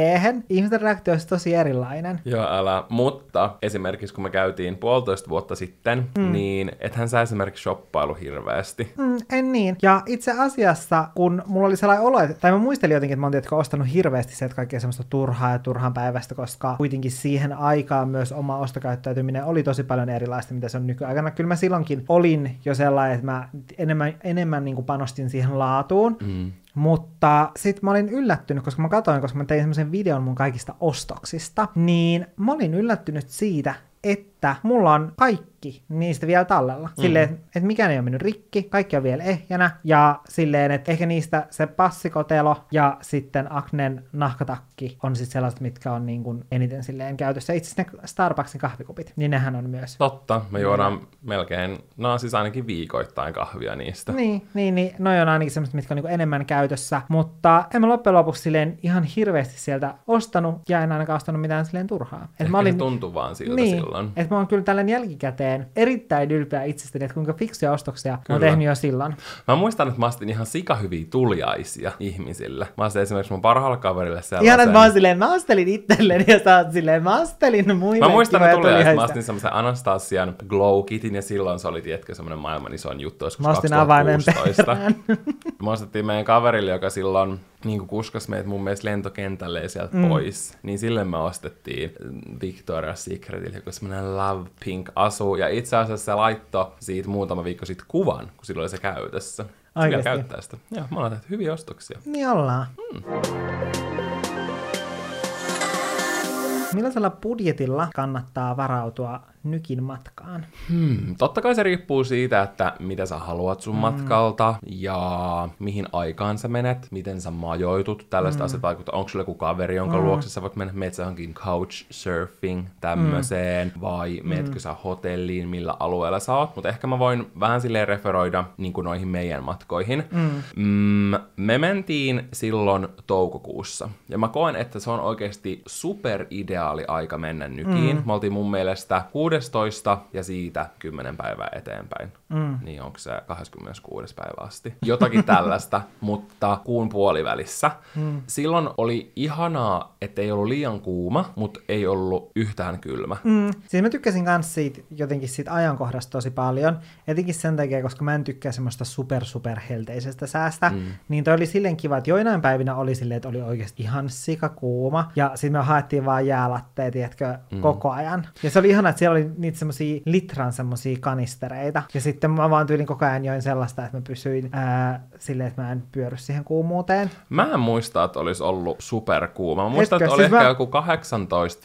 ihmisten reaktio olisi tosi erilainen. Joo, älä. Mutta esimerkiksi kun me käytiin puolitoista vuotta sitten, mm. niin ethän sä esimerkiksi shoppailu hirveästi. Mm, en niin. Ja itse asiassa, kun mulla oli sellainen olo, että- tai mä muistelin jotenkin, että mä oon ostanut hirveästi se, että kaikkea semmoista turhaa ja turhan päivästä, koska kuitenkin siihen aikaan myös oma ostokäyttäytyminen oli tosi paljon erilaista, mitä se on nykyaikana. Kyllä mä silloinkin olin jo sellainen, että mä enemmän, enemmän niin kuin panostin siihen laatuun. Mm. Mutta sitten mä olin yllättynyt, koska mä katsoin, koska mä tein semmoisen videon mun kaikista ostoksista, niin mä olin yllättynyt siitä, että mulla on kaikki niistä vielä tallella. Mm. Silleen, että mikään ei ole mennyt rikki, kaikki on vielä ehjänä, ja silleen, että ehkä niistä se passikotelo ja sitten Aknen nahkatakki on sitten sellaiset, mitkä on niin kuin eniten silleen käytössä. Itse asiassa ne Starbucksin kahvikupit, niin nehän on myös. Totta, me juodaan melkein, no siis ainakin viikoittain kahvia niistä. Niin, niin, niin noi on ainakin semmoiset, mitkä on niin enemmän käytössä, mutta en mä loppujen lopuksi silleen ihan hirveästi sieltä ostanut, ja en ainakaan ostanut mitään silleen turhaa. Et Ehkä se tuntuu vaan siltä niin, silloin. että mä oon kyllä tällä jälkikäteen erittäin ylpeä itsestäni, että kuinka fiksuja ostoksia mä Kyllä. oon tehnyt jo silloin. Mä muistan, että mä astin ihan sikahyviä tuliaisia ihmisille. Mä astin esimerkiksi mun parhaalle kaverille sellaisen. Ihan, että mä oon silleen, mä ostelin itselleni ja sä oot silleen, mä ostelin muille Mä muistan, että kivoja tuli, että mä astin semmoisen Anastasian Glow Kitin, ja silloin se oli, tietkö, semmoinen maailman isoin juttu, joskus Mä avaimen 2016. perään. Me ostettiin meidän kaverille, joka silloin niin kuin kuskas meitä mun mielestä lentokentälle sieltä mm. pois, niin sille me ostettiin Victoria's Secretille joku semmoinen Love Pink asu, ja itse asiassa se laittoi siitä muutama viikko sitten kuvan, kun silloin oli se käytössä. Oikeasti? käyttää sitä. Joo, mä oon tehty hyviä ostoksia. Niin ollaan. Hmm. Millaisella budjetilla kannattaa varautua nykin matkaan? Hmm, totta kai se riippuu siitä, että mitä sä haluat sun mm. matkalta ja mihin aikaan sä menet, miten sä majoitut. Tällaista mm. asiat vaikuttaa. Onko sulla joku kaveri, jonka mm. luokse sä voit mennä, meet sä johonkin couchsurfing tämmöiseen, mm. vai meetkö mm. sä hotelliin, millä alueella sä oot. Mutta ehkä mä voin vähän silleen referoida niin kuin noihin meidän matkoihin. Mm. Mm, me mentiin silloin toukokuussa, ja mä koen, että se on oikeasti super ideaali aika mennä nykiin. Mm. Me oltiin mun mielestä 16 ja siitä 10 päivää eteenpäin. Mm. Niin onko se 26. päivä asti. Jotakin tällaista, mutta kuun puolivälissä. Mm. Silloin oli ihanaa, että ei ollut liian kuuma, mutta ei ollut yhtään kylmä. Mm. Siis mä tykkäsin myös siitä, jotenkin siitä ajankohdasta tosi paljon. Etenkin sen takia, koska mä en tykkää semmoista super super helteisestä säästä. Mm. Niin toi oli silleen kiva, että joinain päivinä oli silleen, että oli oikeasti ihan sikakuuma. Ja sitten me haettiin vaan jäälatteja, tiedätkö, mm. koko ajan. Ja se oli ihana, että siellä oli niitä semmosia litran semmosia kanistereita. Ja sitten mä vaan tyylin koko ajan join sellaista, että mä pysyin ää, silleen, että mä en pyöry siihen kuumuuteen. Mä en muista, että olisi ollut superkuuma. Mä muistan, Etkö? että oli siis ehkä mä... joku 18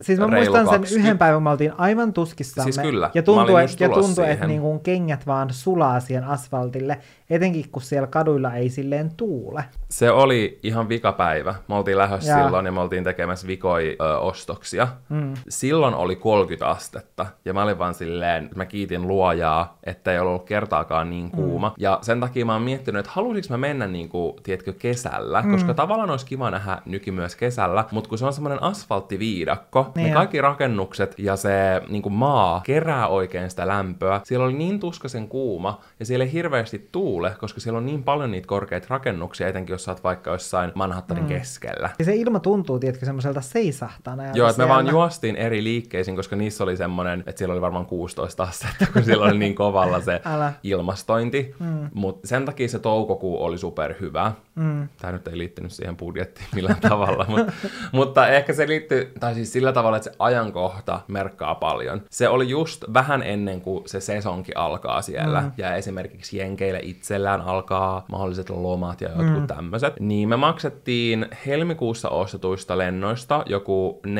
Siis mä muistan 20. sen yhden päivän, me oltiin aivan tuskissamme. Siis kyllä, ja tuntui, ja tuntui että niin kuin kengät vaan sulaa siihen asfaltille etenkin kun siellä kaduilla ei silleen tuule. Se oli ihan vikapäivä. Me oltiin lähdössä ja. silloin ja me oltiin tekemässä vikoi ö, ostoksia. Mm. Silloin oli 30 astetta ja mä olin vaan silleen, mä kiitin luojaa, että ei ollut kertaakaan niin kuuma. Mm. Ja sen takia mä oon miettinyt, että haluaisinko mä mennä niin kuin, tiedätkö, kesällä, mm. koska tavallaan olisi kiva nähdä nyky myös kesällä, mutta kun se on semmoinen asfalttiviidakko, niin ne kaikki rakennukset ja se niin kuin maa kerää oikein sitä lämpöä. Siellä oli niin tuskaisen kuuma ja siellä ei hirveästi tuule koska siellä on niin paljon niitä korkeita rakennuksia, etenkin jos sä oot vaikka jossain Manhattanin mm. keskellä. Ja se ilma tuntuu, tiedätkö, semmoiselta seisahtana. Joo, että me vaan juostiin eri liikkeisiin, koska niissä oli semmoinen, että siellä oli varmaan 16 astetta, kun siellä oli niin kovalla se ilmastointi. Mm. Mutta sen takia se toukokuu oli superhyvä. Mm. Tämä nyt ei liittynyt siihen budjettiin millään tavalla, mutta, mutta ehkä se liittyy, tai siis sillä tavalla, että se ajankohta merkkaa paljon. Se oli just vähän ennen kuin se sesonki alkaa siellä, mm. ja esimerkiksi Jenkeille itsellään alkaa mahdolliset lomat ja jotkut mm. tämmöiset. Niin me maksettiin helmikuussa ostetuista lennoista joku 400-450.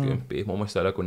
Mm. Mun mielestä se oli joku 430-440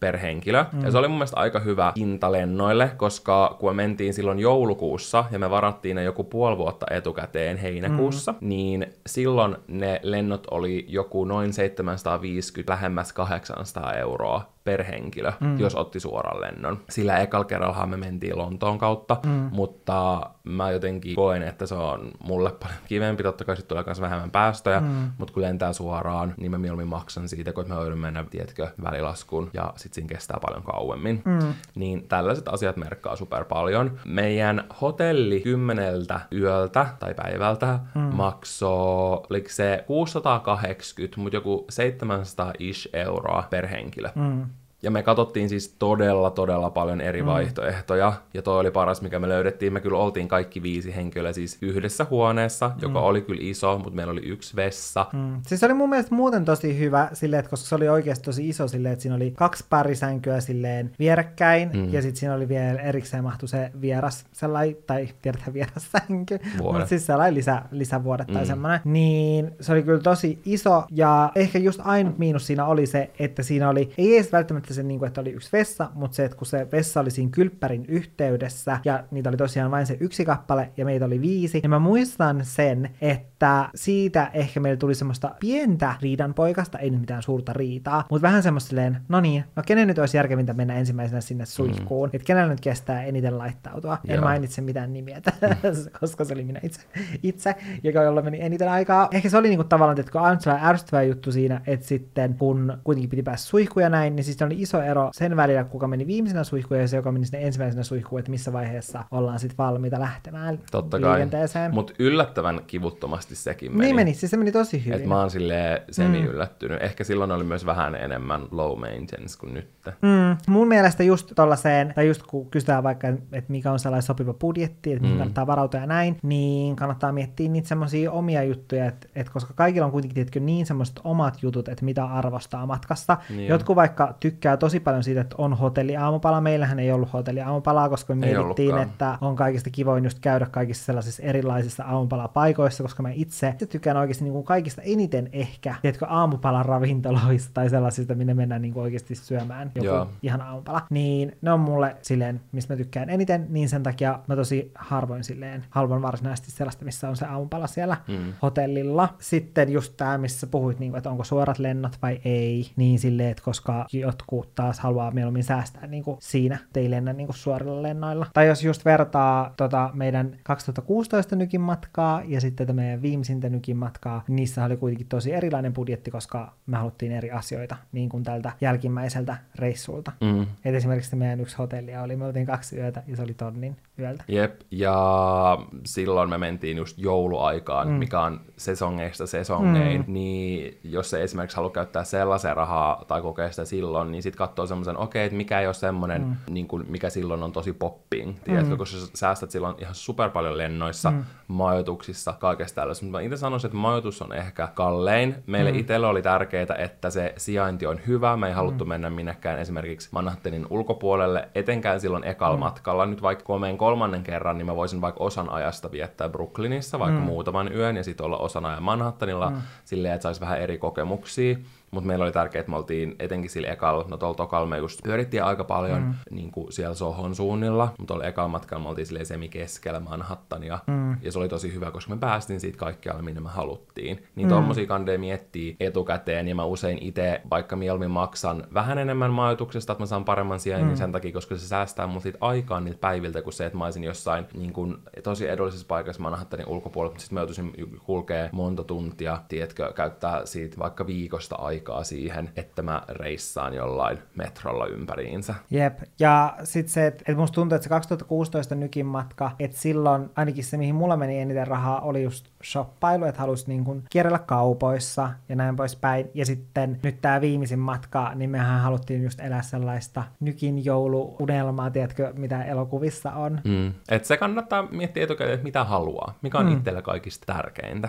per henkilö. Mm. Ja se oli mun mielestä aika hyvä hinta lennoille, koska kun me mentiin silloin joulukuussa ja me varattiin ne joku puoli vuotta etukäteen heinäkuussa, mm. niin silloin ne lennot oli joku noin 750 lähemmäs 800 euroa per henkilö, mm. jos otti suoran lennon. Sillä ekalla kerralla me mentiin Lontoon kautta, mm. mutta mä jotenkin koen, että se on mulle paljon kivempi. Totta kai tulee myös vähemmän päästöjä, mm. mutta kun lentää suoraan, niin mä mieluummin maksan siitä, kun mä joudun mennä, tiedätkö, välilaskuun ja sit siinä kestää paljon kauemmin. Mm. Niin tällaiset asiat merkkaa super paljon. Meidän hotelli kymmeneltä yöltä tai päivältä mm. maksoi, oliko se 680, mutta joku 700-ish euroa per henkilö. Mm. Ja me katsottiin siis todella, todella paljon eri mm. vaihtoehtoja. Ja toi oli paras, mikä me löydettiin. Me kyllä oltiin kaikki viisi henkilöä siis yhdessä huoneessa, joka mm. oli kyllä iso, mutta meillä oli yksi vessa. Mm. Siis se oli mun mielestä muuten tosi hyvä, silleen, että koska se oli oikeasti tosi iso silleen, että siinä oli kaksi parisänkyä silleen vierekkäin, mm. ja sitten siinä oli vielä erikseen mahtu se vieras sellainen, tai tiedätkö vieras sänky, mutta siis sellainen lisä, lisävuodet mm. tai semmoinen. Niin se oli kyllä tosi iso, ja ehkä just ainut miinus siinä oli se, että siinä oli, ei edes välttämättä se, niin kuin, että oli yksi vessa, mutta se, että kun se vessa oli siinä kylppärin yhteydessä, ja niitä oli tosiaan vain se yksi kappale, ja meitä oli viisi, niin mä muistan sen, että siitä ehkä meillä tuli semmoista pientä riidanpoikasta, ei nyt mitään suurta riitaa, mutta vähän semmoista silleen, no niin, no kenen nyt olisi järkevintä mennä ensimmäisenä sinne suihkuun, mm. että kenellä nyt kestää eniten laittautua. Joo. En mainitse mitään nimiä, mm. koska se oli minä itse, itse joka jolla meni eniten aikaa. Ehkä se oli niinku tavallaan, että kun on ärsyttävä juttu siinä, että sitten kun kuitenkin piti päästä suihkuun ja näin, niin siis oli iso ero sen välillä, kuka meni viimeisenä suihkuun ja se, joka meni sinne ensimmäisenä suihkuun, että missä vaiheessa ollaan sitten valmiita lähtemään Totta kai. liikenteeseen. Mutta yllättävän kivuttomasti sekin meni. Niin meni, siis se meni tosi hyvin. Et mä oon silleen semi-yllättynyt. Ehkä silloin oli myös vähän enemmän low maintenance kuin nyt. Mm, mun mielestä just tollaiseen, tai just kun kysytään vaikka, että mikä on sellainen sopiva budjetti, että Mm. kannattaa varautua ja näin, niin kannattaa miettiä niitä semmoisia omia juttuja, että, että koska kaikilla on kuitenkin tietenkin niin semmoiset omat jutut, että mitä arvostaa matkasta. Niin. Jotkut vaikka tykkää tosi paljon siitä, että on hotelliaamupala. Meillähän ei ollut hotelliaamupalaa, koska me Ei mietittiin, ollutkaan. että on kaikista kivoin just käydä kaikissa sellaisissa erilaisissa aamupalapaikoissa, koska mä itse, tykkään oikeasti niin kuin kaikista eniten ehkä, tiedätkö, aamupalan ravintoloista tai sellaisista, minne mennään niin kuin oikeasti syömään joku Joo. ihan aamupala. Niin ne on mulle silleen, mistä mä tykkään eniten, niin sen takia mä tosi harvoin silleen haluan varsinaisesti sellaista, missä on se aamupala siellä Mm. hotellilla. Sitten just tämä, missä puhuit, niin kuin, että onko suorat lennot vai ei, niin silleen, että koska jotkut taas haluaa mieluummin säästää niin kuin siinä, että ei lennä niin kuin suorilla lennoilla. Tai jos just vertaa tota meidän 2016 nykin matkaa ja sitten tätä meidän viimeisintä nykin matkaa, niin niissä oli kuitenkin tosi erilainen budjetti, koska me haluttiin eri asioita, niin kuin tältä jälkimmäiseltä reissulta. Mm. Et esimerkiksi meidän yksi hotellia oli, me oltiin kaksi yötä ja se oli tonnin yöltä. Jep, ja silloin me mentiin just jouluaikaan, mm. mikä on sesongeista sesongein, mm. niin jos se esimerkiksi haluaa käyttää sellaisen rahaa tai kokea sitä silloin, niin sitten katsoo semmoisen, okei, että mikä ei ole semmoinen, mm. niin kuin, mikä silloin on tosi popping, tiedätkö, mm. koska sä säästät silloin ihan super paljon lennoissa, mm. majoituksissa, kaikesta tällaista, mutta mä itse sanoisin, että majoitus on ehkä kallein. Meille mm. itselle oli tärkeää, että se sijainti on hyvä, me ei haluttu mm. mennä minnekään esimerkiksi Manhattanin ulkopuolelle, etenkään silloin ekalla mm. matkalla. Nyt vaikka kun mä menen kolmannen kerran, niin mä voisin vaikka osan ajasta viettää Brooklynissa, vaikka mm. muutaman yön, ja sitten olla osan ajan Manhattanilla, mm. silleen, että saisi vähän eri kokemuksia. Mutta meillä oli tärkeää, että me oltiin etenkin sillä ekalla, no tuolla tokalla me just pyörittiin aika paljon mm. niin kuin siellä Sohon suunnilla, mutta tuolla ekalla matkalla me oltiin silleen semikeskellä Manhattania, mm. ja se oli tosi hyvä, koska me päästiin siitä kaikkialle, minne me haluttiin. Niin mm. tommosia kandeja miettii etukäteen, ja mä usein itse vaikka mieluummin maksan vähän enemmän majoituksesta, että mä saan paremman sijainnin mm. sen takia, koska se säästää mun siitä aikaa niiltä päiviltä, kun se, että mä olisin jossain niin kuin, tosi edullisessa paikassa Manhattanin ulkopuolella, mutta sitten mä joutuisin kulkea monta tuntia, tiedätkö, käyttää siitä vaikka viikosta aikaa siihen, että mä reissaan jollain metrolla ympäriinsä. Jep, ja sitten se, että et musta tuntuu, että se 2016 nykin matka, että silloin ainakin se, mihin mulla meni eniten rahaa, oli just shoppailu, että halusi niin kuin kierrellä kaupoissa ja näin poispäin. Ja sitten nyt tämä viimeisin matka, niin mehän haluttiin just elää sellaista nykin jouluunelmaa, tiedätkö, mitä elokuvissa on. Mm. Et se kannattaa miettiä etukäteen, että mitä haluaa, mikä on mm. itsellä kaikista tärkeintä.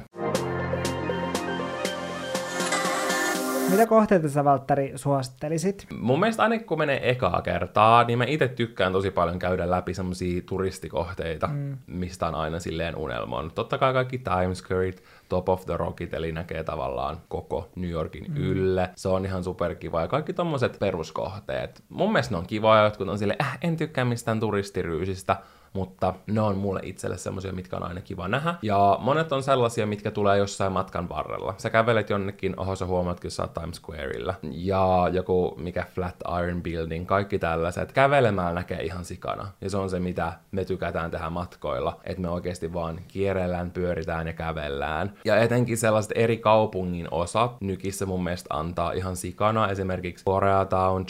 Mitä kohteita sä, Valtteri, suosittelisit? Mun mielestä ainakin kun menee ekaa kertaa, niin mä itse tykkään tosi paljon käydä läpi semmosia turistikohteita, mm. mistä on aina silleen unelmoinut. Totta kai kaikki Times Squareit, Top of the Rockit, eli näkee tavallaan koko New Yorkin mm. ylle. Se on ihan superkiva. Ja kaikki tommoset peruskohteet. Mun mielestä ne on kivoja, jotkut on silleen, äh, en tykkää mistään turistiryysistä, mutta ne on mulle itselle semmoisia, mitkä on aina kiva nähdä. Ja monet on sellaisia, mitkä tulee jossain matkan varrella. Sä kävelet jonnekin, oho sä huomaat, kun sä oot Times Squareilla. Ja joku, mikä Flatiron Building, kaikki tällaiset. Kävelemään näkee ihan sikana. Ja se on se, mitä me tykätään tehdä matkoilla. Että me oikeasti vaan kierrellään, pyöritään ja kävellään. Ja etenkin sellaiset eri kaupungin osat nykissä mun mielestä antaa ihan sikana. Esimerkiksi Koreatown,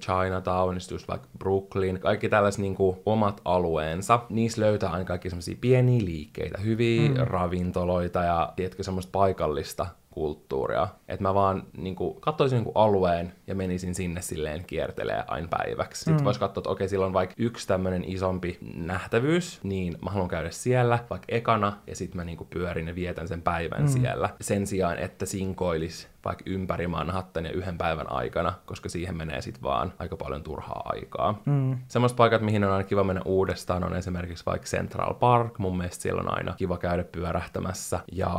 Chinatown, just vaikka Brooklyn. Kaikki tällaiset niinku omat alueensa. Niissä löytää aina kaikki semmoisia pieniä liikkeitä, hyviä mm. ravintoloita ja tiedätkö semmoista paikallista kulttuuria. Että mä vaan niin kuin, katsoisin niin alueen ja menisin sinne silleen kiertelee aina päiväksi. Sitten mm. voisi katsoa, että okei, sillä on vaikka yksi tämmöinen isompi nähtävyys, niin mä haluan käydä siellä vaikka ekana, ja sitten mä niin kuin, pyörin ja vietän sen päivän mm. siellä. Sen sijaan, että sinkoilis vaikka ympäri Manhattania yhden päivän aikana, koska siihen menee sitten vaan aika paljon turhaa aikaa. Mm. Semmoiset paikat, mihin on aina kiva mennä uudestaan, on esimerkiksi vaikka Central Park. Mun mielestä siellä on aina kiva käydä pyörähtämässä. Ja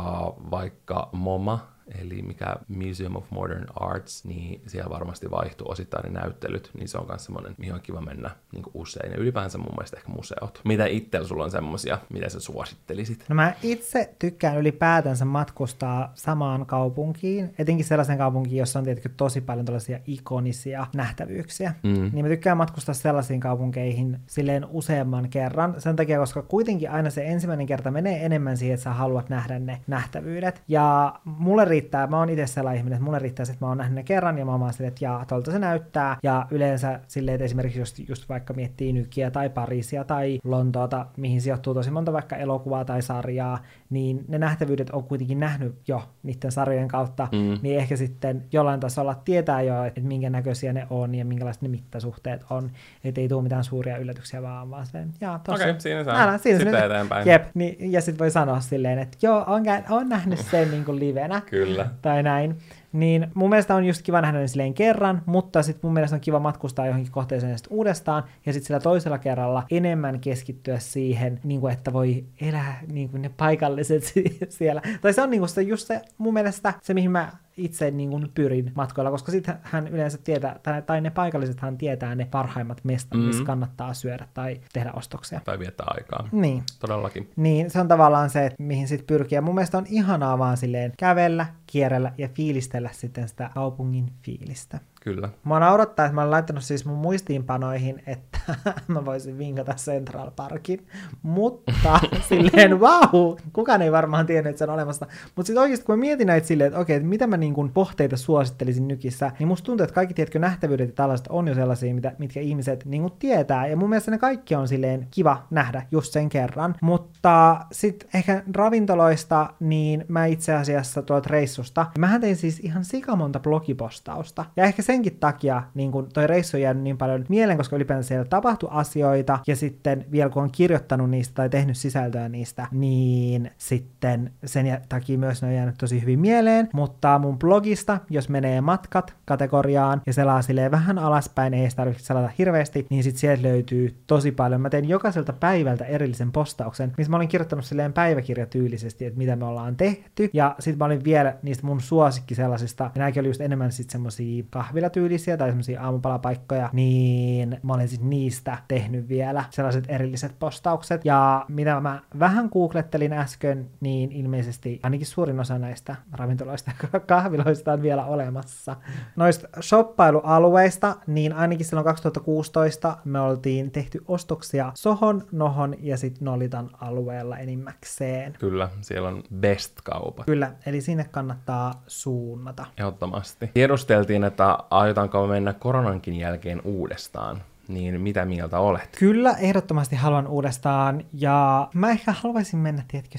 vaikka MoMA, eli mikä Museum of Modern Arts, niin siellä varmasti vaihtuu osittain ne näyttelyt, niin se on myös semmoinen, mihin on kiva mennä niin usein. Ja ylipäänsä mun mielestä ehkä museot. Mitä itsellä sulla on semmosia, mitä sä suosittelisit? No mä itse tykkään ylipäätänsä matkustaa samaan kaupunkiin, etenkin sellaisen kaupunkiin, jossa on tietenkin tosi paljon tällaisia ikonisia nähtävyyksiä. Mm. Niin mä tykkään matkustaa sellaisiin kaupunkeihin silleen useamman kerran, sen takia, koska kuitenkin aina se ensimmäinen kerta menee enemmän siihen, että sä haluat nähdä ne nähtävyydet. Ja mulle riittää, mä oon itse sellainen ihminen, että mulle riittää, että mä oon nähnyt ne kerran ja mä oon vaan silleen, että jaa, tolta se näyttää. Ja yleensä silleen, että esimerkiksi just, just vaikka miettii Nykiä tai Pariisia tai Lontoota, mihin sijoittuu tosi monta vaikka elokuvaa tai sarjaa, niin ne nähtävyydet on kuitenkin nähnyt jo niiden sarjojen kautta, mm. niin ehkä sitten jollain tasolla tietää jo, että minkä näköisiä ne on ja minkälaiset ne mittasuhteet on, että ei tule mitään suuria yllätyksiä, vaan vaan silleen, jaa, tossa. Okei, okay, siinä saa. Älä, siinä Sitten se nyt- eteenpäin. Jep, niin, ja sitten voi sanoa silleen, että joo, on, on nähnyt sen niin kuin livenä Kyllä. Tai näin. Niin mun mielestä on just kiva nähdä ne silleen kerran, mutta sitten mun mielestä on kiva matkustaa johonkin kohteeseen sitten uudestaan, ja sitten sillä toisella kerralla enemmän keskittyä siihen, niin kuin, että voi elää niin kuin ne paikalliset si- siellä. Tai se on niin kuin se, just se mun mielestä se, mihin mä itse niin kuin pyrin matkoilla, koska sitten hän yleensä tietää, tai, tai ne paikallisethan tietää ne parhaimmat mestat, missä Mhm. kannattaa syödä tai tehdä ostoksia. Tai viettää aikaa. Niin. Todellakin. Niin, se on tavallaan se, että mihin sit pyrkii. Ja mun mielestä on ihanaa vaan silleen kävellä, kierrellä ja fiilistellä sitten sitä kaupungin fiilistä. Kyllä. Mua naurattaa, että mä olen laittanut siis mun muistiinpanoihin, että mä voisin vinkata Central Parkin, mutta silleen vau, kukaan ei varmaan tiennyt, että se on olemassa. Mutta sitten oikeasti kun mä mietin näitä silleen, että okei, että mitä mä niin pohteita suosittelisin nykissä, niin musta tuntuu, että kaikki tiedätkö nähtävyydet ja tällaiset on jo sellaisia, mitä, mitkä ihmiset niin kuin tietää. Ja mun mielestä ne kaikki on silleen kiva nähdä just sen kerran. Mutta sitten ehkä ravintoloista, niin mä itse asiassa tuolta reissusta, mähän tein siis ihan sikamonta blogipostausta. Ja ehkä senkin takia niin kun toi reissu on jäänyt niin paljon mieleen, koska ylipäänsä siellä tapahtui asioita, ja sitten vielä kun on kirjoittanut niistä tai tehnyt sisältöä niistä, niin sitten sen takia myös ne on jäänyt tosi hyvin mieleen. Mutta mun blogista, jos menee matkat kategoriaan ja selaa silleen vähän alaspäin, ei edes tarvitse selata hirveästi, niin sitten sieltä löytyy tosi paljon. Mä teen jokaiselta päivältä erillisen postauksen, missä mä olin kirjoittanut silleen päiväkirjatyylisesti, että mitä me ollaan tehty. Ja sitten mä olin vielä niistä mun suosikki sellaisista, ja nämäkin oli just enemmän sitten semmosia kahvilatyylisiä tai semmosia aamupalapaikkoja, niin mä olin sitten niistä tehnyt vielä sellaiset erilliset postaukset. Ja mitä mä vähän googlettelin äsken, niin ilmeisesti ainakin suurin osa näistä ravintoloista ja kahviloista on vielä olemassa. Noista shoppailualueista, niin ainakin silloin 2016 me oltiin tehty ostoksia Sohon, Nohon ja sitten Nolitan alueella enimmäkseen. Kyllä, siellä on best-kaupat. Kyllä, eli sinne kannattaa suunnata. Ehdottomasti. Tiedusteltiin, että aiotaanko mennä koronankin jälkeen uudestaan. Niin mitä mieltä olet? Kyllä, ehdottomasti haluan uudestaan, ja mä ehkä haluaisin mennä, tiedätkö,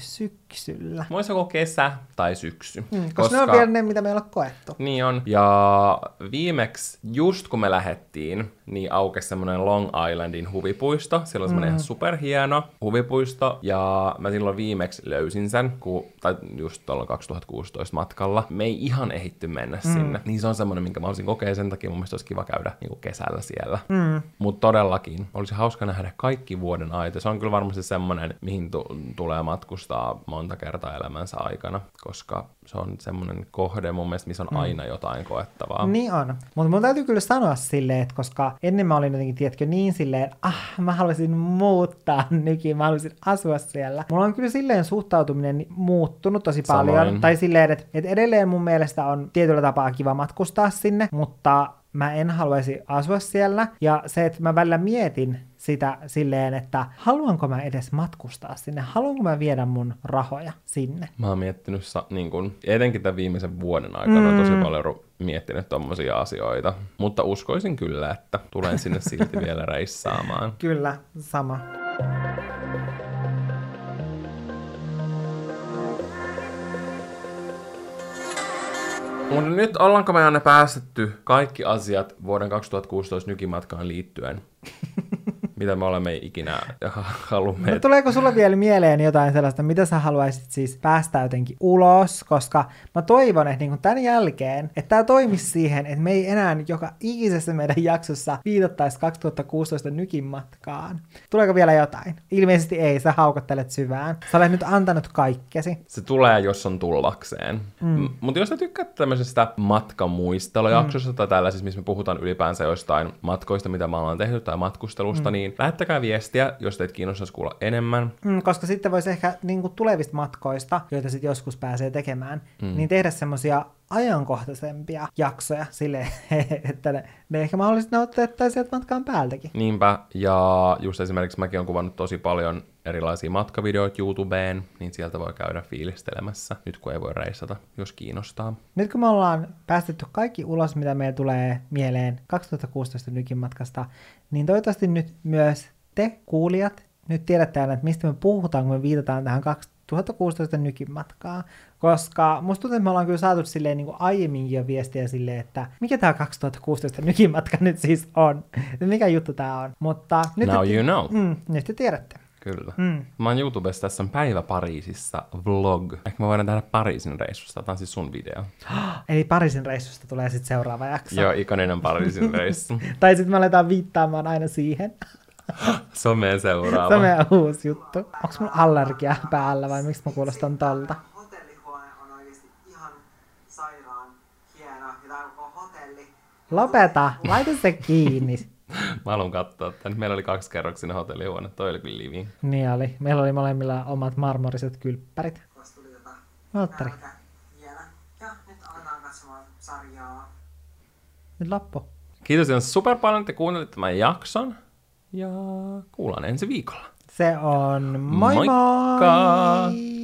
syksyllä. Voisi joko kesä tai syksy. Mm, koska, koska ne on vielä ne, mitä me ei olla koettu. Niin on. Ja viimeksi, just kun me lähettiin, niin aukesi semmoinen Long Islandin huvipuisto. Siellä on semmoinen mm. ihan superhieno huvipuisto. Ja mä silloin viimeksi löysin sen, kun, tai just tuolla 2016 matkalla. Me ei ihan ehitty mennä mm. sinne. Niin se on semmoinen, minkä mä haluaisin kokea. Sen takia mun mielestä olisi kiva käydä niin kuin kesällä siellä. Mm. Mutta todellakin, olisi hauska nähdä kaikki vuoden aita. Se on kyllä varmasti semmoinen, mihin tu- tulee matkustaa monta kertaa elämänsä aikana, koska se on semmoinen kohde mun mielestä, missä on aina jotain koettavaa. Niin on. Mutta mun täytyy kyllä sanoa silleen, että koska ennen mä olin jotenkin, tiedätkö, niin silleen, ah, mä haluaisin muuttaa nykin, mä haluaisin asua siellä. Mulla on kyllä silleen suhtautuminen muuttunut tosi paljon. Samoin. Tai silleen, että, että edelleen mun mielestä on tietyllä tapaa kiva matkustaa sinne, mutta mä en haluaisi asua siellä. Ja se, että mä välillä mietin sitä silleen, että haluanko mä edes matkustaa sinne, haluanko mä viedä mun rahoja sinne. Mä oon miettinyt, sa- niin kun, etenkin tämän viimeisen vuoden aikana mm. tosi paljon ru- miettinyt tommosia asioita. Mutta uskoisin kyllä, että tulen sinne silti vielä reissaamaan. Kyllä, sama. Mutta nyt ollaanko me aina päästetty kaikki asiat vuoden 2016 nykimatkaan liittyen? Mitä me olemme ikinä halunneet. No, tuleeko sulla vielä mieleen jotain sellaista, mitä sä haluaisit siis päästä jotenkin ulos, koska mä toivon, että niin tämän jälkeen, että tämä toimisi siihen, että me ei enää joka ikisessä meidän jaksossa viitattaisi 2016 nykin matkaan. Tuleeko vielä jotain? Ilmeisesti ei, sä haukottelet syvään. Sä olet nyt antanut kaikkesi. Se tulee, jos on tullakseen. Mm. Mutta jos sä tykkäät tämmöisestä matkamuistelujaksosta mm. tai tällaisista, missä me puhutaan ylipäänsä jostain matkoista, mitä me ollaan tehty tai matkustelusta, mm. niin lähettäkää viestiä, jos teitä kiinnostaisi kuulla enemmän. Mm, koska sitten voisi ehkä niin kuin tulevista matkoista, joita sitten joskus pääsee tekemään, mm. niin tehdä semmosia ajankohtaisempia jaksoja sille, että ne, ne ehkä mahdollisesti ne otettaisiin sieltä matkaan päältäkin. Niinpä, ja just esimerkiksi mäkin olen kuvannut tosi paljon erilaisia matkavideoita YouTubeen, niin sieltä voi käydä fiilistelemässä, nyt kun ei voi reissata, jos kiinnostaa. Nyt kun me ollaan päästetty kaikki ulos, mitä meille tulee mieleen 2016 nykin matkasta, niin toivottavasti nyt myös te kuulijat nyt tiedätte aina, että mistä me puhutaan, kun me viitataan tähän 2016 nykin matkaa, koska musta tuntuu, että me ollaan kyllä saatu silleen niin kuin aiemmin jo viestiä silleen, että mikä tämä 2016 nykin matka nyt siis on, mikä juttu tämä on, mutta nyt Now te, you know. Mm, nyt te tiedätte. Kyllä. Mm. Mä oon YouTubessa, tässä on päivä Pariisissa vlog. Ehkä me voidaan tehdä Pariisin reissusta. Tämä on siis sun video. Eli Pariisin reissusta tulee sitten seuraava jakso. Joo, ikoninen Pariisin reissu. tai sitten me aletaan viittaamaan aina siihen. Meidän seuraava. Se on meidän uusi juttu. Onko mulla allergia päällä vai miksi mä kuulostan hotelli. Lopeta, laita se kiinni. Mä haluan katsoa tän. Meillä oli kaksi kerroksinen hotellihuone. Toi oli kyllä living. Niin oli. Meillä oli molemmilla omat marmoriset kylppärit. Tota Valtteri. Ja nyt loppu. Kiitos ihan super paljon, että kuuntelitte tämän jakson. Ja kuullaan ensi viikolla. Se on moi Moikka! moi!